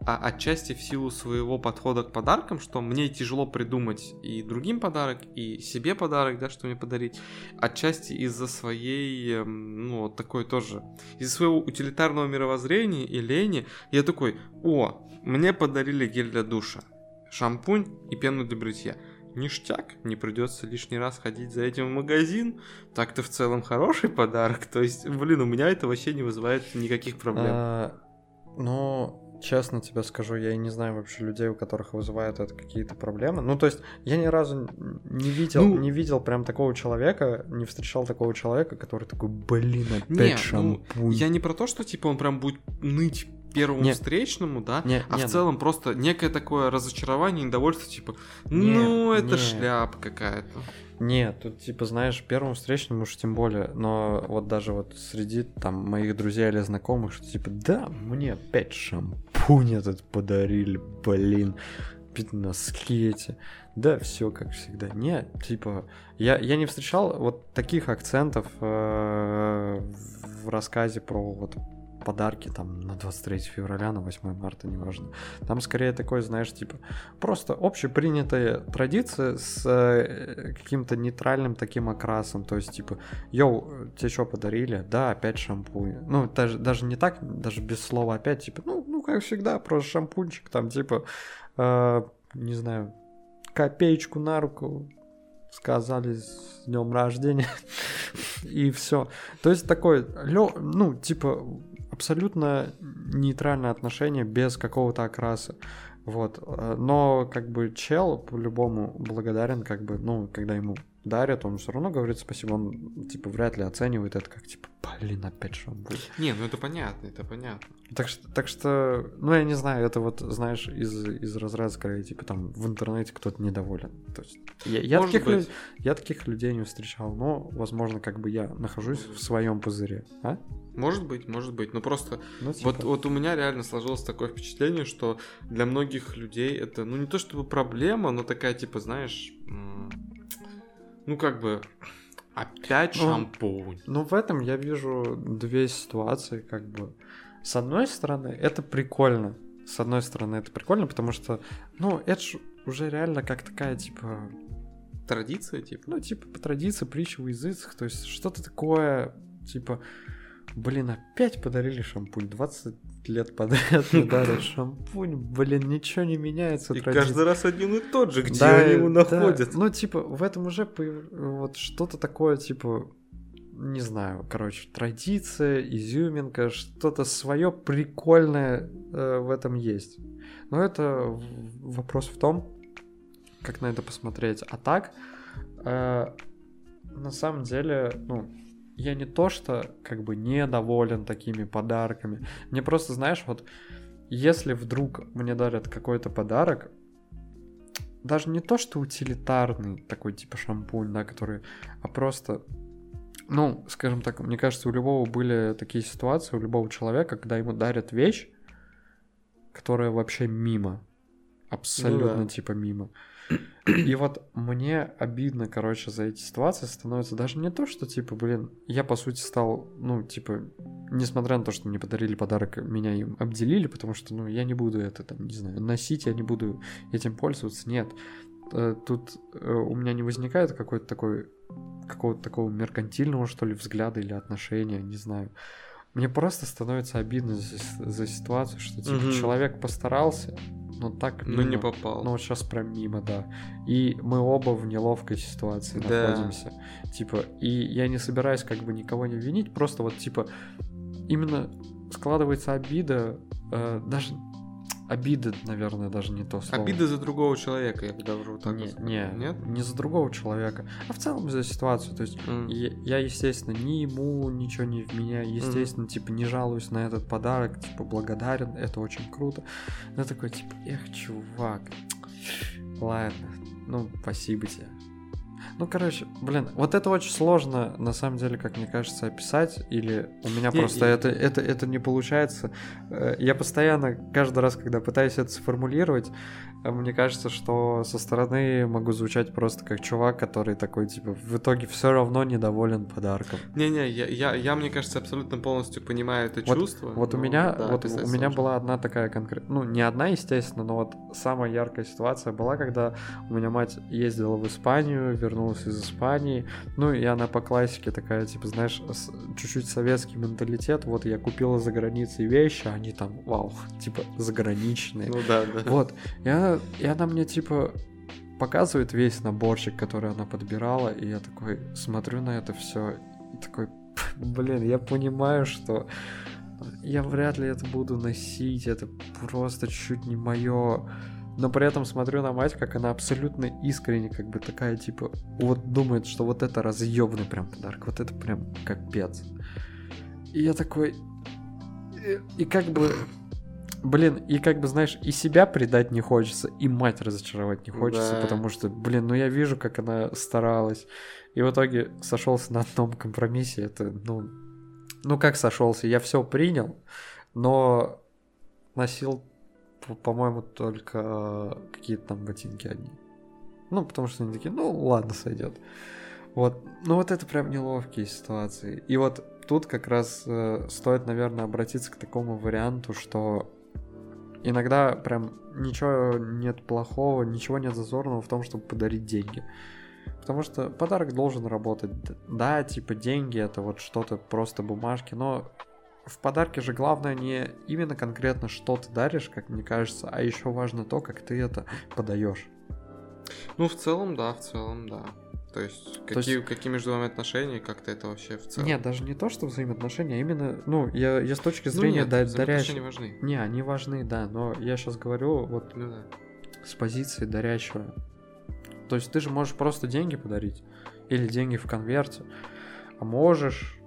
а, отчасти в силу своего подхода к подаркам, что мне тяжело придумать и другим подарок, и себе подарок, да, что мне подарить, отчасти из-за своей, эм, ну, такой тоже, из-за своего утилитарного мировоззрения и лени, я такой, о, мне подарили гель для душа, шампунь и пену для бритья. Ништяк, не придется лишний раз ходить за этим в магазин. Так-то в целом хороший подарок. То есть, блин, у меня это вообще не вызывает никаких проблем. А, ну, честно тебе скажу, я и не знаю вообще людей, у которых вызывают это какие-то проблемы. Ну, то есть, я ни разу не видел, Ну- не видел прям такого человека, не встречал такого человека, который такой, блин, опять Не, ну, шампунь. Я не про то, что типа он прям будет ныть первому Не. встречному, да, Не, а не, в целом просто некое такое разочарование, недовольство, типа, ну, это не. шляпа какая-то. Нет, тут, типа, знаешь, первым встречным уж тем более, но вот даже вот среди там моих друзей или знакомых, что типа, да, мне опять шампунь этот подарили, блин, носки эти. Да, все как всегда. Нет, типа, я, я не встречал вот таких акцентов э, в рассказе про вот подарки там на 23 февраля, на 8 марта, неважно. Там скорее такой, знаешь, типа, просто общепринятая традиция с э, каким-то нейтральным таким окрасом. То есть, типа, йоу, тебе что подарили? Да, опять шампунь. Ну, даже, даже не так, даже без слова опять, типа, ну, ну как всегда, просто шампунчик, там, типа, э, не знаю, копеечку на руку сказали с днем рождения и все. То есть такой, ну, типа, абсолютно нейтральное отношение без какого-то окраса. Вот. э, Но как бы чел по-любому благодарен, как бы, ну, когда ему дарят, он все равно говорит спасибо, он типа вряд ли оценивает это как типа, блин, опять шампунь. Не, ну это понятно, это понятно. Так что, так что, ну, я не знаю, это вот, знаешь, из, из разряда, скорее, типа, там, в интернете кто-то недоволен. То есть, я, я, Может таких, лю- я таких людей не встречал, но, возможно, как бы я нахожусь в своем пузыре, а? Может быть, может быть. Но просто Ну, типа, вот, вот у меня реально сложилось такое впечатление, что для многих людей это, ну не то чтобы проблема, но такая типа, знаешь, ну как бы опять Ну, шампунь. Ну, в этом я вижу две ситуации, как бы. С одной стороны, это прикольно. С одной стороны, это прикольно, потому что, ну, это ж уже реально как такая, типа, Традиция, типа. ну, типа, по традиции, притча в языцах, то есть что-то такое, типа, блин, опять подарили шампунь, 20 лет подряд мне дарят шампунь, блин, ничего не меняется. И традиция. каждый раз один и тот же, где Да, они его да. находят. Ну, типа, в этом уже вот что-то такое, типа, не знаю, короче, традиция, изюминка, что-то свое прикольное э, в этом есть. Но это вопрос в том, как на это посмотреть. А так, э, на самом деле, ну, я не то, что как бы недоволен такими подарками. Мне просто, знаешь, вот если вдруг мне дарят какой-то подарок, даже не то, что утилитарный такой типа шампунь, да, который, а просто, ну, скажем так, мне кажется, у любого были такие ситуации, у любого человека, когда ему дарят вещь, которая вообще мимо, абсолютно Ну да. типа мимо. И вот мне обидно, короче, за эти ситуации становится даже не то, что, типа, блин, я, по сути, стал, ну, типа, несмотря на то, что мне подарили подарок, меня им обделили, потому что, ну, я не буду это, там, не знаю, носить, я не буду этим пользоваться, нет. Э, Тут э, у меня не возникает какой-то такой, какого-то такого меркантильного, что ли, взгляда или отношения, не знаю. Мне просто становится обидно за, за ситуацию, что, типа, Мгм. человек постарался, но так Ну не мимо. попал. Ну вот сейчас прям мимо, да. И мы оба в неловкой ситуации Да. находимся. Типа, и я не собираюсь как бы никого не винить, просто вот типа именно складывается обида, э, даже обида, наверное, даже не то слово. Обида за другого человека, я бы даже вот так не, вот не, Нет? не за другого человека, а в целом за ситуацию. То есть М. я, я, естественно, ни ему ничего не вменяю, естественно, типа, не жалуюсь на этот подарок, типа, благодарен, это очень круто. Но такой, типа, эх, чувак, ладно, ну, спасибо тебе. Ну, короче, блин, вот это очень сложно, на самом деле, как мне кажется, описать, или у меня Не, просто и- это, это, это не получается. Э, Я постоянно, каждый раз, когда пытаюсь это сформулировать, мне кажется, что со стороны могу звучать просто как чувак, который такой, типа, в итоге все равно недоволен подарком. Не-не, я, я, я, мне кажется, абсолютно полностью понимаю это Вот- чувство. Вот у но меня, да, вот у меня сложно. была одна такая конкретная, ну не одна, естественно, но вот самая яркая ситуация была, когда у меня мать ездила в Испанию, вернулась из Испании, ну и она по классике такая, типа, знаешь, чуть-чуть советский менталитет, вот я купила за границей вещи, а они там, вау, типа, заграничные. Ну да, да. Вот, и и она мне, типа, показывает весь наборчик, который она подбирала, и я такой смотрю на это все и такой, блин, я понимаю, что я вряд ли это буду носить, это просто чуть не мое. Но при этом смотрю на мать, как она абсолютно искренне, как бы такая, типа, вот думает, что вот это разъебный прям подарок, вот это прям капец. И я такой... И, и как бы... Блин, и как бы, знаешь, и себя предать не хочется, и мать разочаровать не хочется, Да. потому что, блин, ну я вижу, как она старалась. И в итоге сошелся на одном компромиссе. Это, ну, ну как сошелся? Я все принял, но носил, по- по-моему, только э, какие-то там ботинки одни. Ну, потому что они такие, ну ладно, сойдет. Вот, ну вот это прям неловкие ситуации. И вот тут как раз э, стоит, наверное, обратиться к такому варианту, что иногда прям ничего нет плохого, ничего нет зазорного в том, чтобы подарить деньги. Потому что подарок должен работать. Да, типа деньги это вот что-то просто бумажки, но в подарке же главное не именно конкретно что ты даришь, как мне кажется, а еще важно то, как ты это подаешь. Ну, в целом, да, в целом, да. То есть, То какие, есть- какие между вами отношения, как-то это вообще в целом? Нет, даже не то, что взаимоотношения, а именно, ну, я, я с точки ну, зрения нет, да- дарящего. важны. Не, они важны, да, но я сейчас говорю вот Ну да. с позиции дарящего. То есть ты же можешь просто деньги подарить или деньги в конверте, а можешь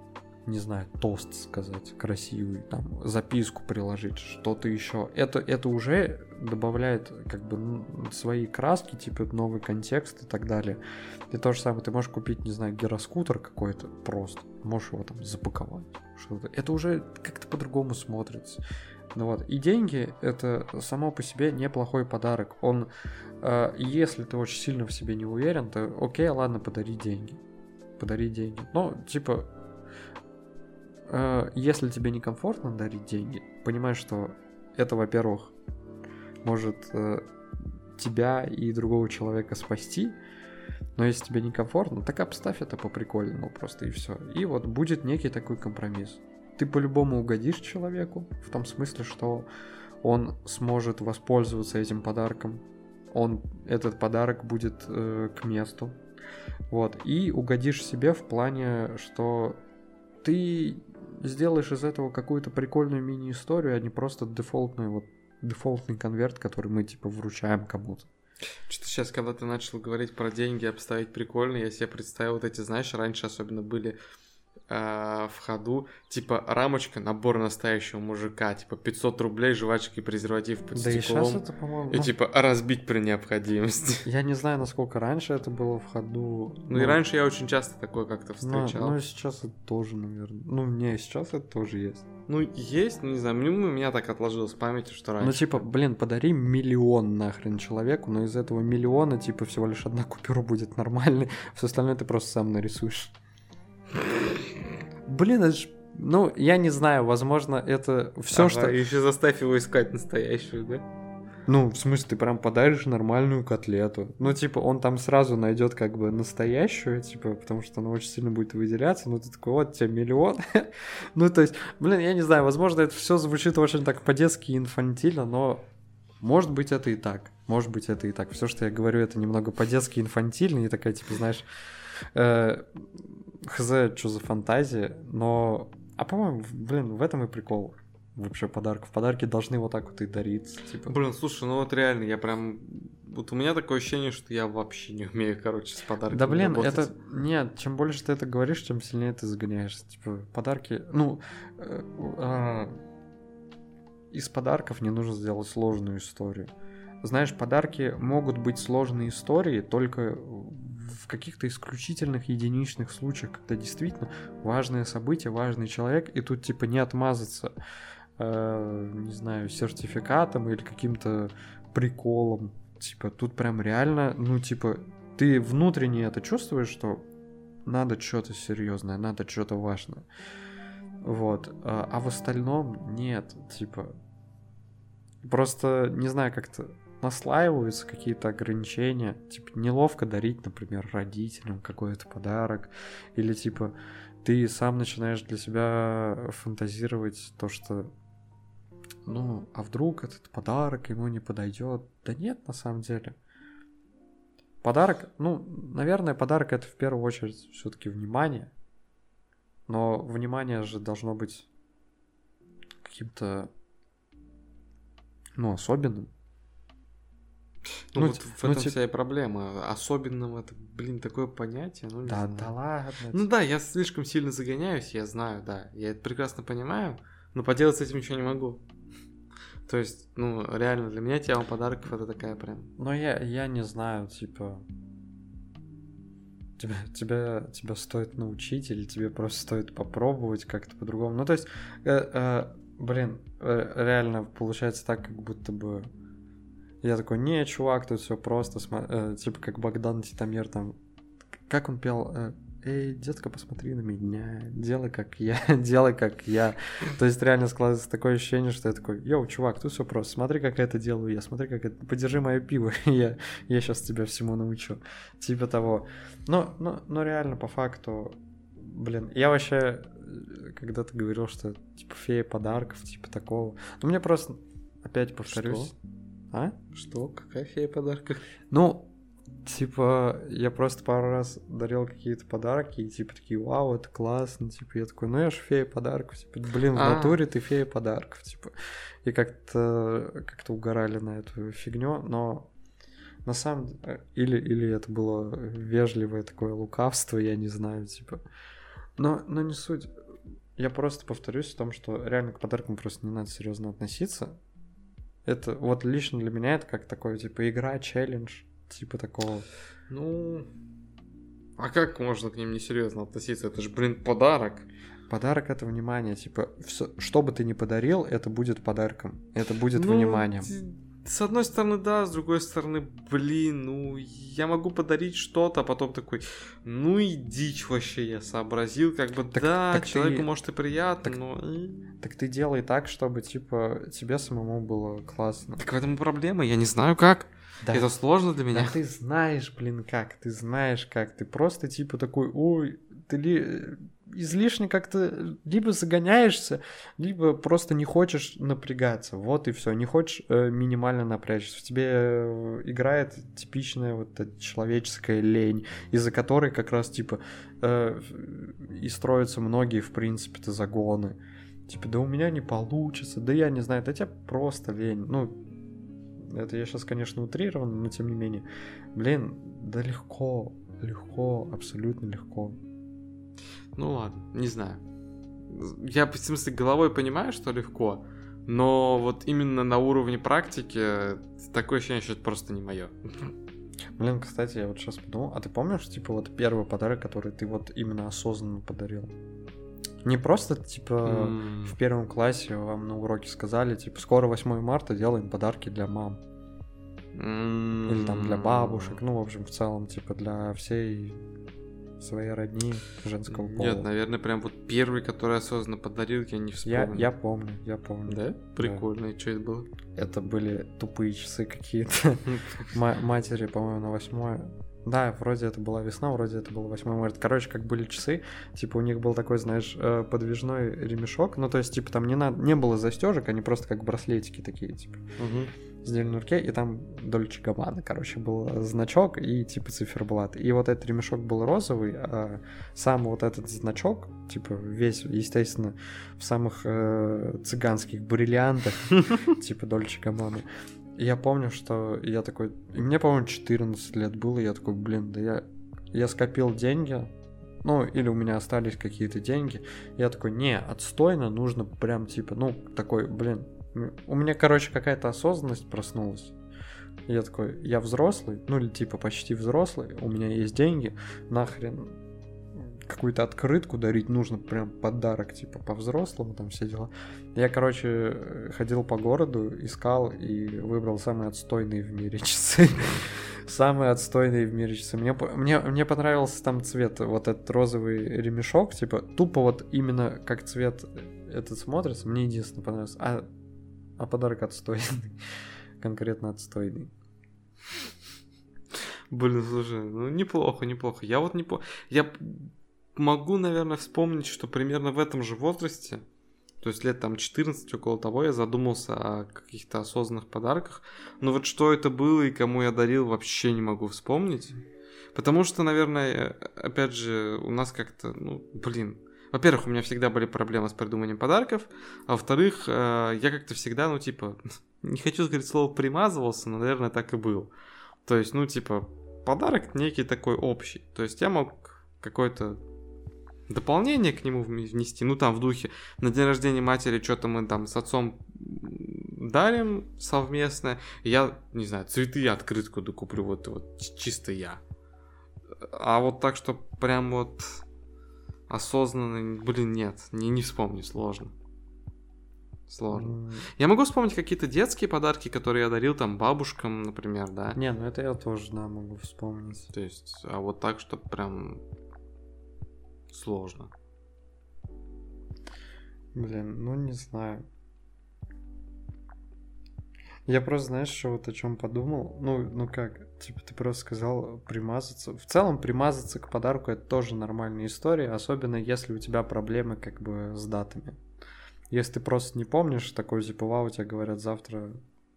не знаю, тост сказать красивый, там, записку приложить, что-то еще. Это, это уже добавляет как бы свои краски, типа новый контекст и так далее. И то же самое, ты можешь купить, не знаю, гироскутер какой-то просто, можешь его там запаковать. Что-то. Это уже как-то по-другому смотрится. Ну вот. И деньги это само по себе неплохой подарок. Он, э, если ты очень сильно в себе не уверен, то окей, ладно, подари деньги. Подари деньги. Но, типа, если тебе некомфортно дарить деньги, понимаешь, что это, во-первых, может э, тебя и другого человека спасти, но если тебе некомфортно, так обставь это по-прикольному просто и все. И вот будет некий такой компромисс. Ты по-любому угодишь человеку, в том смысле, что он сможет воспользоваться этим подарком. Он, этот подарок будет э, к месту. Вот. И угодишь себе в плане, что ты сделаешь из этого какую-то прикольную мини-историю, а не просто дефолтную вот дефолтный конверт, который мы типа вручаем кому-то. Что-то сейчас, когда ты начал говорить про деньги, обставить прикольно, я себе представил вот эти, знаешь, раньше особенно были э, в ходу, типа рамочка, набор настоящего мужика, типа 500 рублей, жвачки, презерватив под Да и стеклом. сейчас это, по-моему... И ну, типа разбить при необходимости. Я не знаю, насколько раньше это было в ходу. Ну и раньше я очень часто такое как-то Ну, встречал. ну и сейчас это тоже, наверное. Ну, не, сейчас это тоже есть. Ну, есть, ну, не знаю, мне- у меня так отложилось в памяти, что раньше. Ну, типа, блин, подари миллион нахрен человеку, но из этого миллиона, типа, всего лишь одна купюра будет нормальной, все остальное ты просто сам нарисуешь. Блин, это ж... Ну, я не знаю, возможно, это все, Ага, что... еще заставь его искать настоящую, да? Ну, в смысле, ты прям подаришь нормальную котлету. Ну, типа, он там сразу найдет как бы настоящую, типа, потому что она очень сильно будет выделяться. Ну, ты такой, вот тебе миллион. ну, то есть, блин, я не знаю, возможно, это все звучит очень так по-детски инфантильно, но может быть, это и так. Может быть, это и так. Все, что я говорю, это немного по-детски инфантильно, и такая, типа, знаешь, э, хз, что за фантазия, но... А по-моему, блин, в этом и прикол вообще подарков. Подарки должны вот так вот и дариться, типа. Блин, слушай, ну вот реально, я прям... Вот у меня такое ощущение, что я вообще не умею, короче, с подарками Да блин, работать. это... Нет, чем больше ты это говоришь, тем сильнее ты загоняешься. Типа, подарки... Ну, э, а, из подарков не нужно сделать сложную историю. Знаешь, подарки могут быть сложные истории только в каких-то исключительных единичных случаях, когда действительно важное событие, важный человек, и тут типа не отмазаться, э, не знаю, сертификатом или каким-то приколом. Типа, тут прям реально, ну, типа, ты внутренне это чувствуешь, что надо что-то серьезное, надо что-то важное. Вот. А, а в остальном нет, типа. Просто, не знаю, как-то наслаиваются какие-то ограничения. Типа, неловко дарить, например, родителям какой-то подарок. Или, типа, ты сам начинаешь для себя фантазировать то, что ну, а вдруг этот подарок ему не подойдет? Да нет, на самом деле. Подарок, ну, наверное, подарок это в первую очередь все-таки внимание. Но внимание же должно быть каким-то, ну, особенным. Ну, ну, вот в ну, этом ти- вся и проблема. Особенным это, блин, такое понятие, ну не Да, знаю. да ладно. Ну да, я слишком сильно загоняюсь, я знаю, да. Я это прекрасно понимаю, но поделать с этим ничего не могу. То есть, ну, реально, для меня тема подарков это такая прям... Но я, я не знаю, типа... Тебя, тебя, тебя стоит научить или тебе просто стоит попробовать как-то по-другому. Ну, то есть, э, э, блин, э, реально получается так, как будто бы... Я такой, не, чувак, тут все просто, э, типа как Богдан Титамир там... Как он пел? э, Эй, детка, посмотри на меня, делай как я, делай как я. То есть реально складывается такое ощущение, что я такой, йоу, чувак, тут все просто, смотри, как я это делаю я, смотри, как это, подержи мое пиво, я, я сейчас тебя всему научу. Типа того. Но, но, но реально, по факту, блин, я вообще э, когда-то говорил, что типа фея подарков, типа такого. Но мне просто, опять повторюсь. А? Что? Какая фея подарков? Ну, типа, я просто пару раз дарил какие-то подарки, и типа такие, вау, это классно, типа, я такой, ну я же фея подарков, типа, блин, в А. натуре ты фея подарков, типа, и как-то как-то угорали на эту фигню, но на самом деле, или, или это было вежливое такое лукавство, я не знаю, типа, но, но не суть. я просто повторюсь о том, что реально к подаркам просто не надо серьезно относиться. Это вот лично для меня это как такой, типа, игра, челлендж, типа такого. Ну, а как можно к ним несерьезно относиться? Это же, блин, подарок. Подарок это внимание, типа, все, что бы ты ни подарил, это будет подарком, это будет Ну, вниманием. С одной стороны, да, с другой стороны, блин, ну, я могу подарить что-то, а потом такой, ну и дичь вообще я сообразил, как бы, Так- да, так ты- человеку может и приятно, так- но... Так ты делай так, чтобы, типа, тебе самому было классно. Так в этом и проблема, я не знаю как. Да. Это сложно для Да меня. ты знаешь, блин, как, ты знаешь, как. Ты просто типа такой, ой, ты ли излишне как-то либо загоняешься, либо просто не хочешь напрягаться. Вот и все. Не хочешь э, минимально напрячься. В тебе э, играет типичная вот эта человеческая лень, из-за которой как раз типа э, и строятся многие, в принципе-то, загоны. Типа, да у меня не получится, да я не знаю, да тебе просто лень. Ну, это я сейчас, конечно, утрирован, но тем не менее. Блин, да легко, легко, абсолютно легко. Ну ладно, не знаю. Я, в смысле, головой понимаю, что легко, но вот именно на уровне практики такое ощущение, что это просто не мое. Блин, кстати, я вот сейчас подумал, а ты помнишь, типа, вот первый подарок, который ты вот именно осознанно подарил? Не просто, типа, в первом классе вам на уроке сказали, типа, скоро 8 марта делаем подарки для мам. Или там для бабушек, ну, в общем, в целом, типа, для всей своей родни женского пола. Нет, наверное, прям вот первый, который осознанно подарил, я не я, вспомню. я помню, я помню. Да? Прикольно, и что это было? Это были тупые часы какие-то. Ма- матери, по-моему, на восьмое. Да, вроде это была весна, вроде это было 8 марта. Короче, как были часы, типа у них был такой, знаешь, э, подвижной ремешок. Ну, то есть, типа, там не, надо, не было застежек, они просто как браслетики такие, типа, сделали на руке, и там Дольче Габбана, короче, был значок и типа циферблат. И вот этот ремешок был розовый, а сам вот этот значок, типа весь, естественно, в самых э, цыганских бриллиантах, типа Дольче Габбана. Я помню, что я такой... Мне, по-моему, 14 лет было, и я такой, блин, да я... Я скопил деньги, ну, или у меня остались какие-то деньги. Я такой, не, отстойно, нужно прям, типа, ну, такой, блин, у меня, короче, какая-то осознанность проснулась. Я такой, я взрослый, ну, или типа почти взрослый, у меня есть деньги, нахрен какую-то открытку дарить нужно, прям подарок, типа, по-взрослому, там все дела. Я, короче, ходил по городу, искал и выбрал самые отстойные в мире часы. Самые отстойные в мире часы. Мне, мне, мне понравился там цвет, вот этот розовый ремешок, типа, тупо вот именно как цвет этот смотрится, мне единственное понравился. А, а подарок отстойный. Конкретно отстойный. Блин, слушай, ну неплохо, неплохо. Я вот не по... Я могу, наверное, вспомнить, что примерно в этом же возрасте, то есть лет там 14, около того, я задумался о каких-то осознанных подарках. Но вот что это было и кому я дарил, вообще не могу вспомнить. Потому что, наверное, опять же, у нас как-то, ну, блин, во-первых, у меня всегда были проблемы с придуманием подарков, а во-вторых, э, я как-то всегда, ну, типа, не хочу сказать слово примазывался, но, наверное, так и был. То есть, ну, типа, подарок некий такой общий. То есть я мог какое-то дополнение к нему внести, ну, там, в духе, на день рождения матери что-то мы там с отцом дарим совместно, я, не знаю, цветы и открытку докуплю, вот, вот чисто я. А вот так, что прям вот осознанно, блин, нет, не, не вспомню, сложно. Сложно. М, Я могу вспомнить какие-то детские подарки, которые я дарил там бабушкам, например, да. Не, ну это я тоже, да, могу вспомнить. То есть, а вот так, что прям сложно. Блин, ну не знаю. Я просто, знаешь, что вот о чем подумал? Ну, ну как, типа ты просто сказал примазаться. В целом примазаться к подарку это тоже нормальная история, особенно если у тебя проблемы как бы с датами. Если ты просто не помнишь, такой типа, вау, тебе говорят, завтра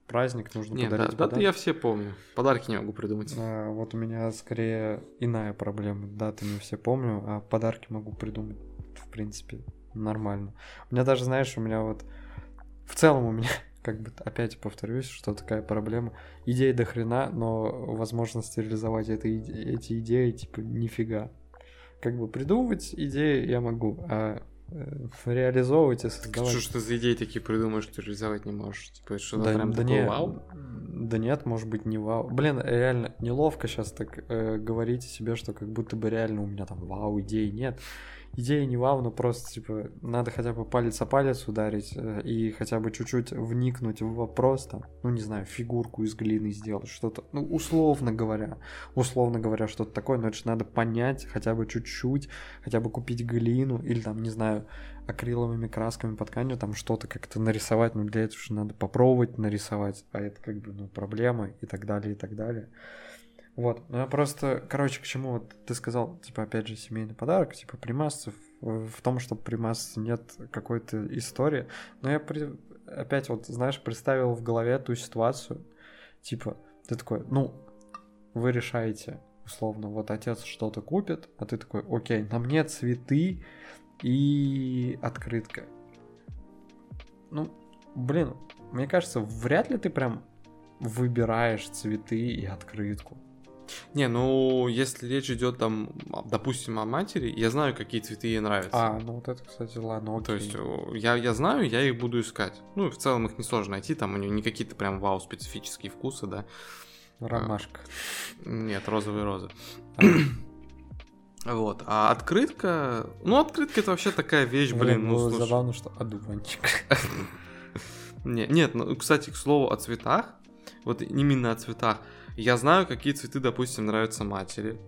праздник, нужно Нет, да, подарить даты подарок. я все помню. Подарки не могу придумать. А, вот у меня скорее иная проблема. Даты не все помню, а подарки могу придумать, в принципе, нормально. У меня даже, знаешь, у меня вот... В целом у меня, как бы, опять повторюсь, что такая проблема. Идей до хрена, но возможности реализовать это, эти идеи, типа, нифига. Как бы придумывать идеи я могу, а э, реализовывать и создавать. Что ж ты за идеи такие придумаешь, что реализовать не можешь? Типа, что-то да, прям да такое не, вау? Да нет, может быть, не вау. Блин, реально неловко сейчас так э, говорить о себе, что как будто бы реально у меня там вау идей нет. Идея не вау, но просто, типа, надо хотя бы палец о палец ударить э, и хотя бы чуть-чуть вникнуть в вопрос, там, ну, не знаю, фигурку из глины сделать, что-то, ну, условно говоря, условно говоря, что-то такое, но это же надо понять хотя бы чуть-чуть, хотя бы купить глину или там, не знаю, акриловыми красками по тканью там что-то как-то нарисовать, но для этого же надо попробовать нарисовать, а это как бы, ну, проблема и так далее, и так далее. Вот, ну я просто, короче, к чему вот ты сказал, типа, опять же, семейный подарок, типа, примасцев, в том, что при нет какой-то истории, но я при... опять вот, знаешь, представил в голове ту ситуацию, типа, ты такой, ну, вы решаете, условно, вот отец что-то купит, а ты такой, окей, на мне цветы и открытка. Ну, блин, мне кажется, вряд ли ты прям выбираешь цветы и открытку. Не, ну, если речь идет там, допустим, о матери, я знаю, какие цветы ей нравятся. А, ну вот это, кстати, ладно, окей. То есть я, я знаю, я их буду искать. Ну, в целом их несложно найти, там у нее не какие-то прям вау специфические вкусы, да. Ромашка. А, нет, розовые розы. Вот, а открытка... Ну, открытка это вообще такая вещь, блин, ну, слушай. забавно, что одуванчик. Нет, нет, ну, кстати, к слову о цветах, вот именно о цветах. Я знаю, какие цветы, допустим, нравятся матери.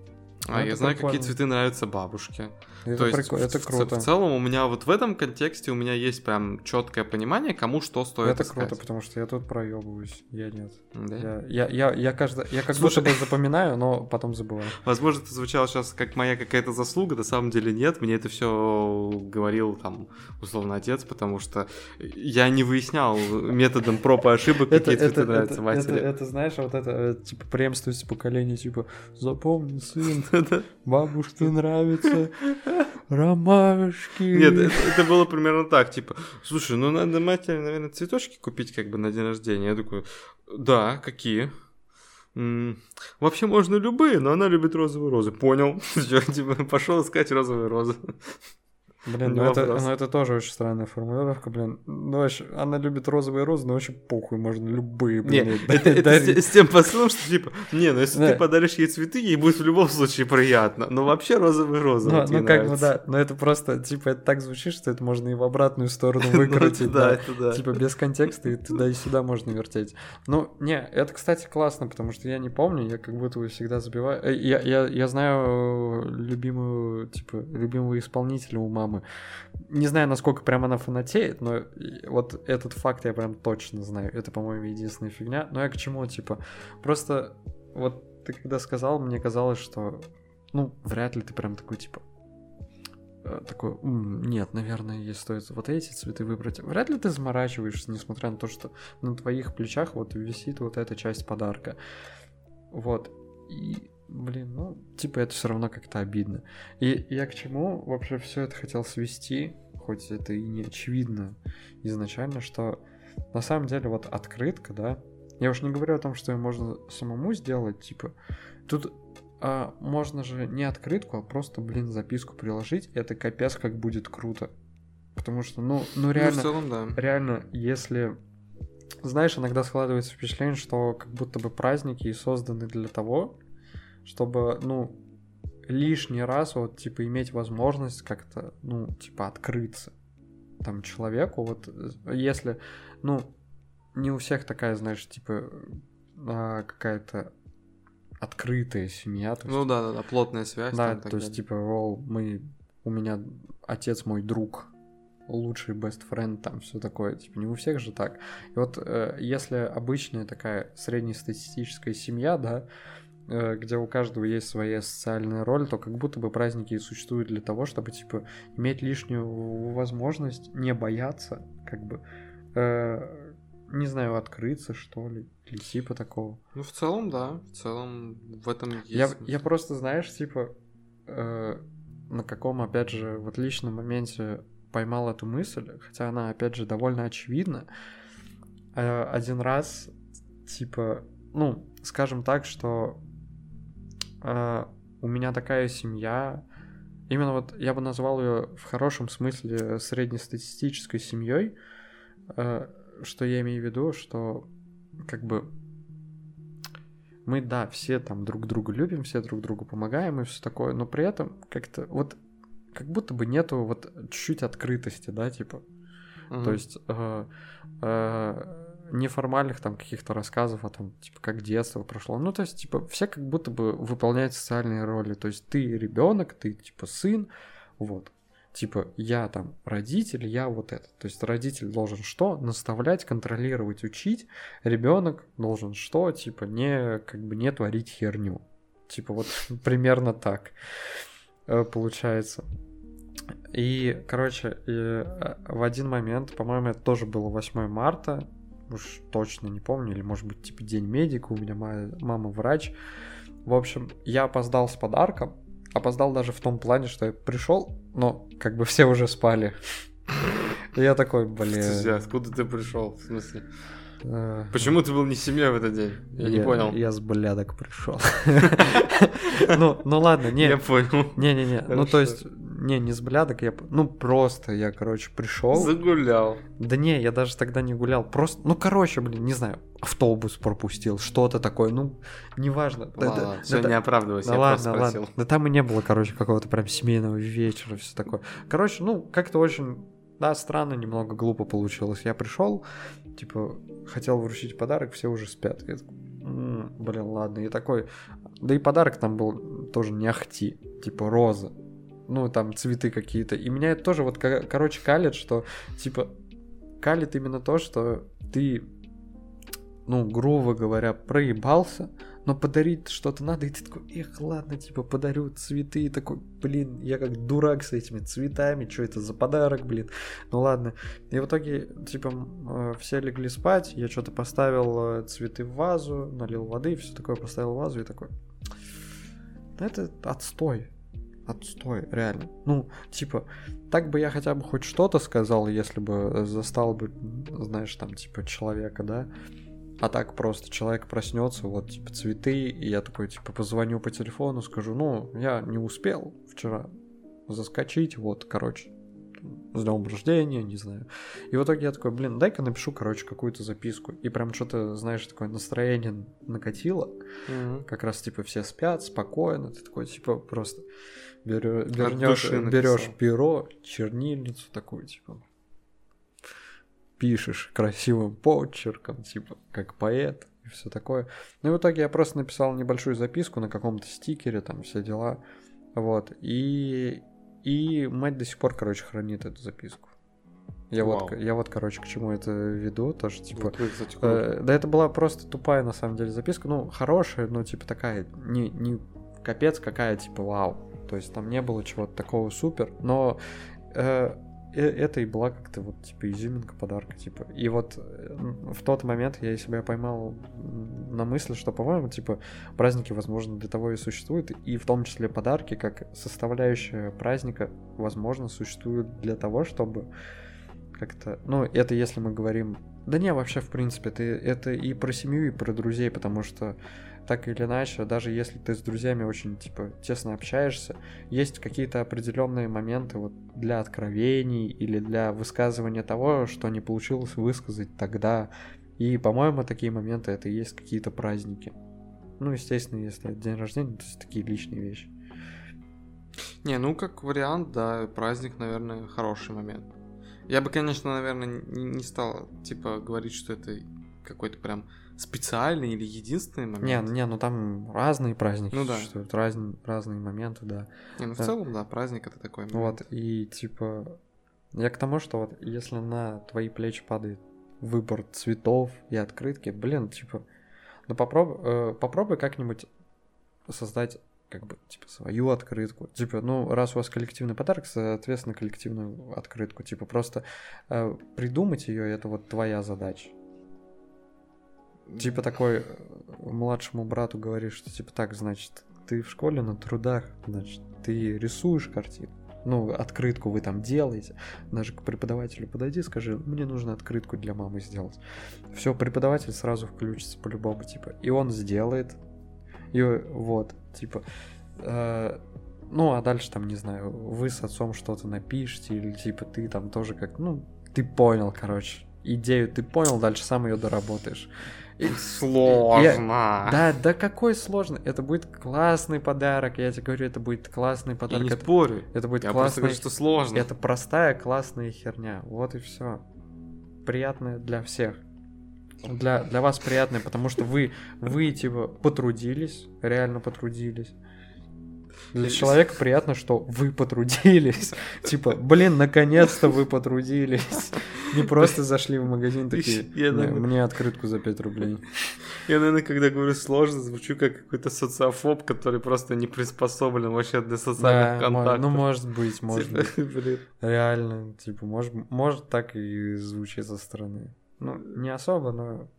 А, ну, я знаю, прикольно. какие цветы нравятся бабушке. Это, То есть, прикольно, это круто. В, в целом у меня вот в этом контексте у меня есть прям четкое понимание, кому что стоит Это искать. круто, потому что я тут проебываюсь, я нет. Да? Я, я, я, я, каждый, я как Слушай, будто бы запоминаю, но потом забываю. Возможно, это звучало сейчас как моя какая-то заслуга, на самом деле нет. Мне это все говорил там условно отец, потому что я не выяснял методом проб и ошибок, какие цветы это, нравятся это, матери. Это, это, знаешь, вот это, э, типа, преемственность поколения, типа, запомни, сын, бабушке нравится ромашки. Нет, это, это было примерно так, типа, слушай, ну надо матери, наверное, цветочки купить как бы на день рождения. Я такой, да, какие? Вообще можно любые, но она любит розовые розы. Понял. Типа, пошел искать розовые розы. Блин, ну это, ну это тоже очень странная формулировка, блин. Ну, вообще, она любит розовые розы, но вообще похуй, можно любые, блин. Не, это, это с, с тем посылом, что типа, не, ну если да. ты подаришь ей цветы, ей будет в любом случае приятно. Но вообще розовые розы. Ну, ну как бы да, но это просто, типа, это так звучит, что это можно и в обратную сторону ну, выкрутить. Да, это да. Типа без контекста и туда и сюда можно вертеть. Ну, не, это, кстати, классно, потому что я не помню, я как будто бы всегда забиваю. Э, я знаю любимую, типа, любимого исполнителя у мамы мамы. Не знаю, насколько прям она фанатеет, но вот этот факт я прям точно знаю. Это, по-моему, единственная фигня. Но я к чему, типа, просто вот ты когда сказал, мне казалось, что, ну, вряд ли ты прям такой, типа, э, такой, нет, наверное, ей стоит вот эти цветы выбрать. Вряд ли ты заморачиваешься, несмотря на то, что на твоих плечах вот висит вот эта часть подарка. Вот. И блин, ну, типа это все равно как-то обидно. И я к чему вообще все это хотел свести, хоть это и не очевидно изначально, что на самом деле вот открытка, да, я уж не говорю о том, что ее можно самому сделать, типа, тут а, можно же не открытку, а просто, блин, записку приложить, это капец как будет круто. Потому что, ну, ну реально, ну, целом, да. реально, если знаешь, иногда складывается впечатление, что как будто бы праздники и созданы для того, чтобы, ну, лишний раз вот, типа, иметь возможность как-то, ну, типа, открыться там человеку, вот, если, ну, не у всех такая, знаешь, типа, а, какая-то открытая семья. То есть, ну да, да, да, плотная связь. Да, то есть, далее. типа, о, мы, у меня отец мой друг, лучший best friend, там все такое, типа, не у всех же так. И вот, э, если обычная такая среднестатистическая семья, да, Э, где у каждого есть своя социальная роль, то как будто бы праздники и существуют для того, чтобы, типа, иметь лишнюю возможность не бояться, как бы, э, не знаю, открыться, что ли, или типа такого. Ну, в целом, да, в целом в этом есть. Я, я просто, знаешь, типа, э, на каком, опять же, вот личном моменте поймал эту мысль, хотя она, опять же, довольно очевидна. Э, один раз, типа, ну, скажем так, что э, у меня такая семья. именно вот я бы назвал ее в хорошем смысле среднестатистической семьей. Э, что я имею в виду, что как бы мы, да, все там друг друга любим, все друг другу помогаем и все такое, но при этом как-то вот как будто бы нету вот чуть-чуть открытости, да, типа. Мгм. То есть э, э, неформальных там каких-то рассказов о том, типа, как детство прошло. Ну, то есть, типа, все как будто бы выполняют социальные роли. То есть ты ребенок, ты типа сын, вот. Типа, я там родитель, я вот это. То есть родитель должен что? Наставлять, контролировать, учить. Ребенок должен что? Типа, не, как бы не творить херню. Типа, вот примерно так э, получается. И, короче, э, в один момент, по-моему, это тоже было 8 марта, уж точно не помню, или, может быть, типа День медика, у меня моя мама врач. В общем, я опоздал с подарком, опоздал даже в том плане, что я пришел, но как бы все уже спали. И я такой, блин. откуда ты пришел? В смысле? Э, Почему ты был не с семьей в этот день? Я, не понял. Я с блядок пришел. Ну, ну ладно, не, Я понял. не-не-не, ну то есть, не, не с блядок, я, ну просто я, короче, пришел. Загулял. Да не, я даже тогда не гулял. Просто, ну, короче, блин, не знаю, автобус пропустил, что-то такое, ну, неважно. Ладно, все, не оправдывайся, я просто спросил. Да там и не было, короче, какого-то прям семейного вечера, все такое. Короче, ну, как-то очень, да, странно, немного глупо получилось. Я пришел, типа, хотел вручить подарок, все уже спят. Я такой, «М, блин, ладно. И такой, да и подарок там был тоже не ахти, типа роза. Ну, там цветы какие-то. И меня это тоже вот, ко- короче, калит, что, типа, калит именно то, что ты, ну, грубо говоря, проебался, но подарить что-то надо, и ты такой, эх, ладно, типа, подарю цветы, и такой, блин, я как дурак с этими цветами, что это за подарок, блин, ну ладно. И в итоге, типа, э, все легли спать, я что-то поставил э, цветы в вазу, налил воды, все такое, поставил в вазу, и такой, «Да это отстой, отстой, реально. Ну, типа, так бы я хотя бы хоть что-то сказал, если бы застал бы, знаешь, там, типа, человека, да, а так просто человек проснется, вот, типа, цветы, и я такой, типа, позвоню по телефону, скажу, ну, я не успел вчера заскочить, вот, короче, с днем рождения, не знаю. И в итоге я такой, блин, дай-ка напишу, короче, какую-то записку. И прям что-то, знаешь, такое настроение накатило. Мгм. Как раз, типа, все спят, спокойно. Ты такой, типа, просто берешь, берешь перо, чернильницу такую, типа, пишешь красивым почерком, типа, как поэт и все такое. Ну и в итоге я просто написал небольшую записку на каком-то стикере, там все дела. Вот. И, и мать до сих пор, короче, хранит эту записку. Я вот, Вау. я вот, короче, к чему это веду, тоже, типа, вы, кстати. Э, да это была просто тупая, на самом деле, записка. Ну, хорошая, но, типа, такая, не, не капец какая, типа, вау. То есть там не было чего-то такого супер, но э, это и была как-то вот, типа, изюминка подарка, типа. И вот э, в тот момент я себя поймал на мысли, что, по-моему, типа, праздники, возможно, для того и существуют, и в том числе подарки, как составляющая праздника, возможно, существуют для того, чтобы как-то... Ну, это если мы говорим... Да не, вообще, в принципе, это, это и про семью, и про друзей, потому что так или иначе, даже если ты с друзьями очень, типа, тесно общаешься, есть какие-то определенные моменты вот для откровений или для высказывания того, что не получилось высказать тогда. И, по-моему, такие моменты это и есть какие-то праздники. Ну, естественно, если это день рождения, то есть такие личные вещи. Не, ну как вариант, да, праздник, наверное, хороший момент. Я бы, конечно, наверное, не, стал, типа, говорить, что это какой-то прям специальный или единственный Не, момент. не, ну там разные праздники Ну да. существуют, разные, разные моменты, да. Не, ну в да. целом, да, праздник это такой момент. Вот, и типа, я к тому, что вот если на твои плечи падает выбор цветов и открытки, блин, типа, ну попробуй, э, попробуй как-нибудь создать как бы, типа, свою открытку. Типа, ну, раз у вас коллективный подарок, соответственно, коллективную открытку. Типа, просто э, придумать ее, это вот твоя задача. Типа такой э, младшему брату говоришь, что типа так, значит, ты в школе на трудах, значит, ты рисуешь картину. Ну, открытку вы там делаете. Даже к преподавателю подойди, скажи, мне нужно открытку для мамы сделать. Все, преподаватель сразу включится по-любому, типа. И он сделает. И вот, типа. э, Ну, а дальше там, не знаю, вы с отцом что-то напишите, или типа ты там тоже как, ну, ты понял, короче. Идею ты понял, дальше сам ее доработаешь. Сложно. Да, да какой сложный. Это будет классный подарок. Я тебе говорю, это будет классный Я подарок. не это, спорю. это будет Я просто классный. говорю, что сложно. Это простая классная херня. Вот и все. Приятная для всех. Для, для вас приятная, потому что вы, вы типа потрудились, реально потрудились. Для человека приятно, что вы потрудились. Типа, блин, наконец-то вы потрудились. Не просто зашли в магазин такие, Я, «Не, наверное- мне открытку за 5 рублей. Я, наверное, когда говорю сложно, звучу как какой-то социофоб, который просто не приспособлен вообще для социальных контактов. ну может быть, может Типа, быть. Реально, типа, может, может так и звучит со стороны. Ну, не особо, но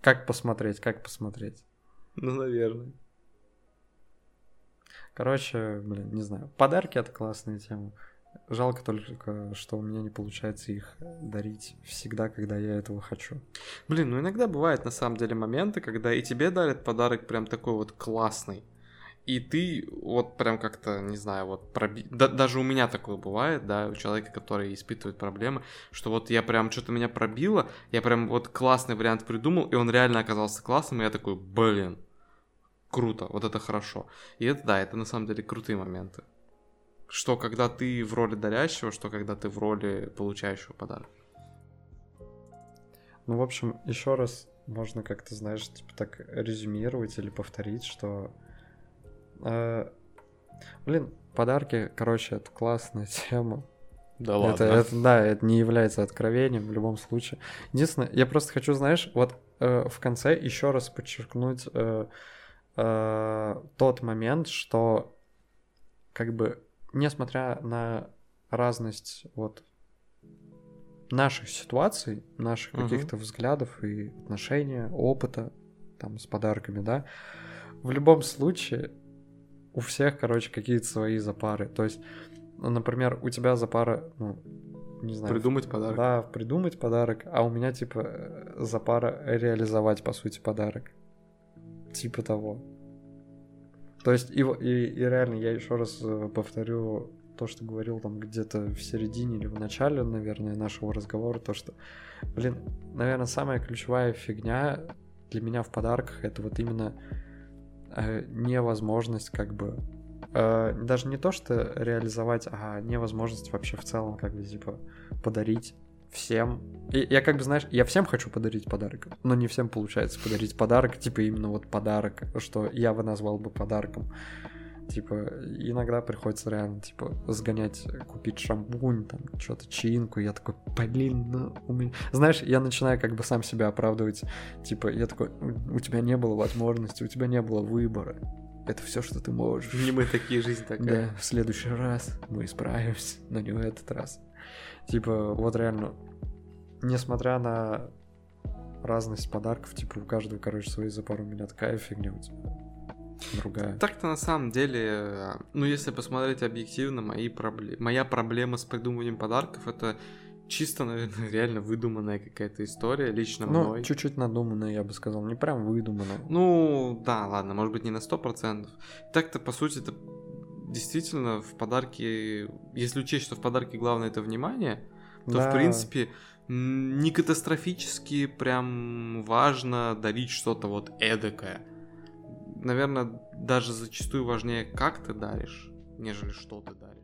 как посмотреть, как посмотреть. Ну, наверное. Короче, блин, не знаю. Подарки это классная тема. Жалко только, что у меня не получается их дарить всегда, когда я этого хочу. Блин, ну иногда бывают на самом деле моменты, когда и тебе дарят подарок прям такой вот классный. И ты вот прям как-то, не знаю, вот проби... да- даже у меня такое бывает, да, у человека, который испытывает проблемы, что вот я прям что-то меня пробило, я прям вот классный вариант придумал, и он реально оказался классным, и я такой, блин, круто, вот это хорошо. И это, да, это на самом деле крутые моменты. Что когда ты в роли дарящего, что когда ты в роли получающего подарок. Ну, в общем, еще раз можно как-то, знаешь, типа так резюмировать или повторить, что... э, блин, подарки, короче, это классная тема. Да Это, это, да, это не является откровением в любом случае. Единственное, я просто хочу, знаешь, вот э, в конце еще раз подчеркнуть э, э, тот момент, что как бы несмотря на разность вот наших ситуаций, наших Мгм. каких-то взглядов и отношения, опыта там с подарками, да, в любом случае у всех, короче, какие-то свои запары. То есть, ну, например, у тебя запара, ну, не знаю, Придумать подарок. да, придумать подарок, а у меня типа э, запара реализовать, по сути, подарок. Типа того. То есть, и, и, и реально, я еще раз э, повторю то, что говорил там где-то в середине или в начале, наверное, нашего разговора, то, что, блин, наверное, самая ключевая фигня для меня в подарках это вот именно э, невозможность как бы э, даже не то, что реализовать, а невозможность вообще в целом как бы типа подарить всем. И я как бы, знаешь, я всем хочу подарить подарок, но не всем получается подарить подарок, типа именно вот подарок, что я бы назвал бы подарком. Типа, иногда приходится реально, типа, сгонять, купить шампунь, там, что-то, чаинку, и я такой, блин, ну, у меня... Знаешь, я начинаю как бы сам себя оправдывать, типа, я такой, у тебя не было возможности, у тебя не было выбора, это все, что ты можешь. Не мы такие, жизнь такая. Да, в следующий раз мы справимся, но не в этот раз. Типа, вот реально, несмотря на разность подарков, типа, у каждого, короче, свои запары. У меня такая фигня, у тебя другая. Так-то на самом деле, э, ну если посмотреть объективно, мои проблемы, моя проблема с придумыванием подарков это чисто, наверное, реально выдуманная какая-то история лично Ну, мной. чуть-чуть надуманная, я бы сказал, не прям выдуманная. Ну, да, ладно, может быть не на 100%. Так-то, по сути, это действительно в подарке, если учесть, что в подарке главное это внимание, то, Да. в принципе, не катастрофически прям важно дарить что-то вот эдакое. Наверное, даже зачастую важнее, как ты даришь, нежели что ты даришь.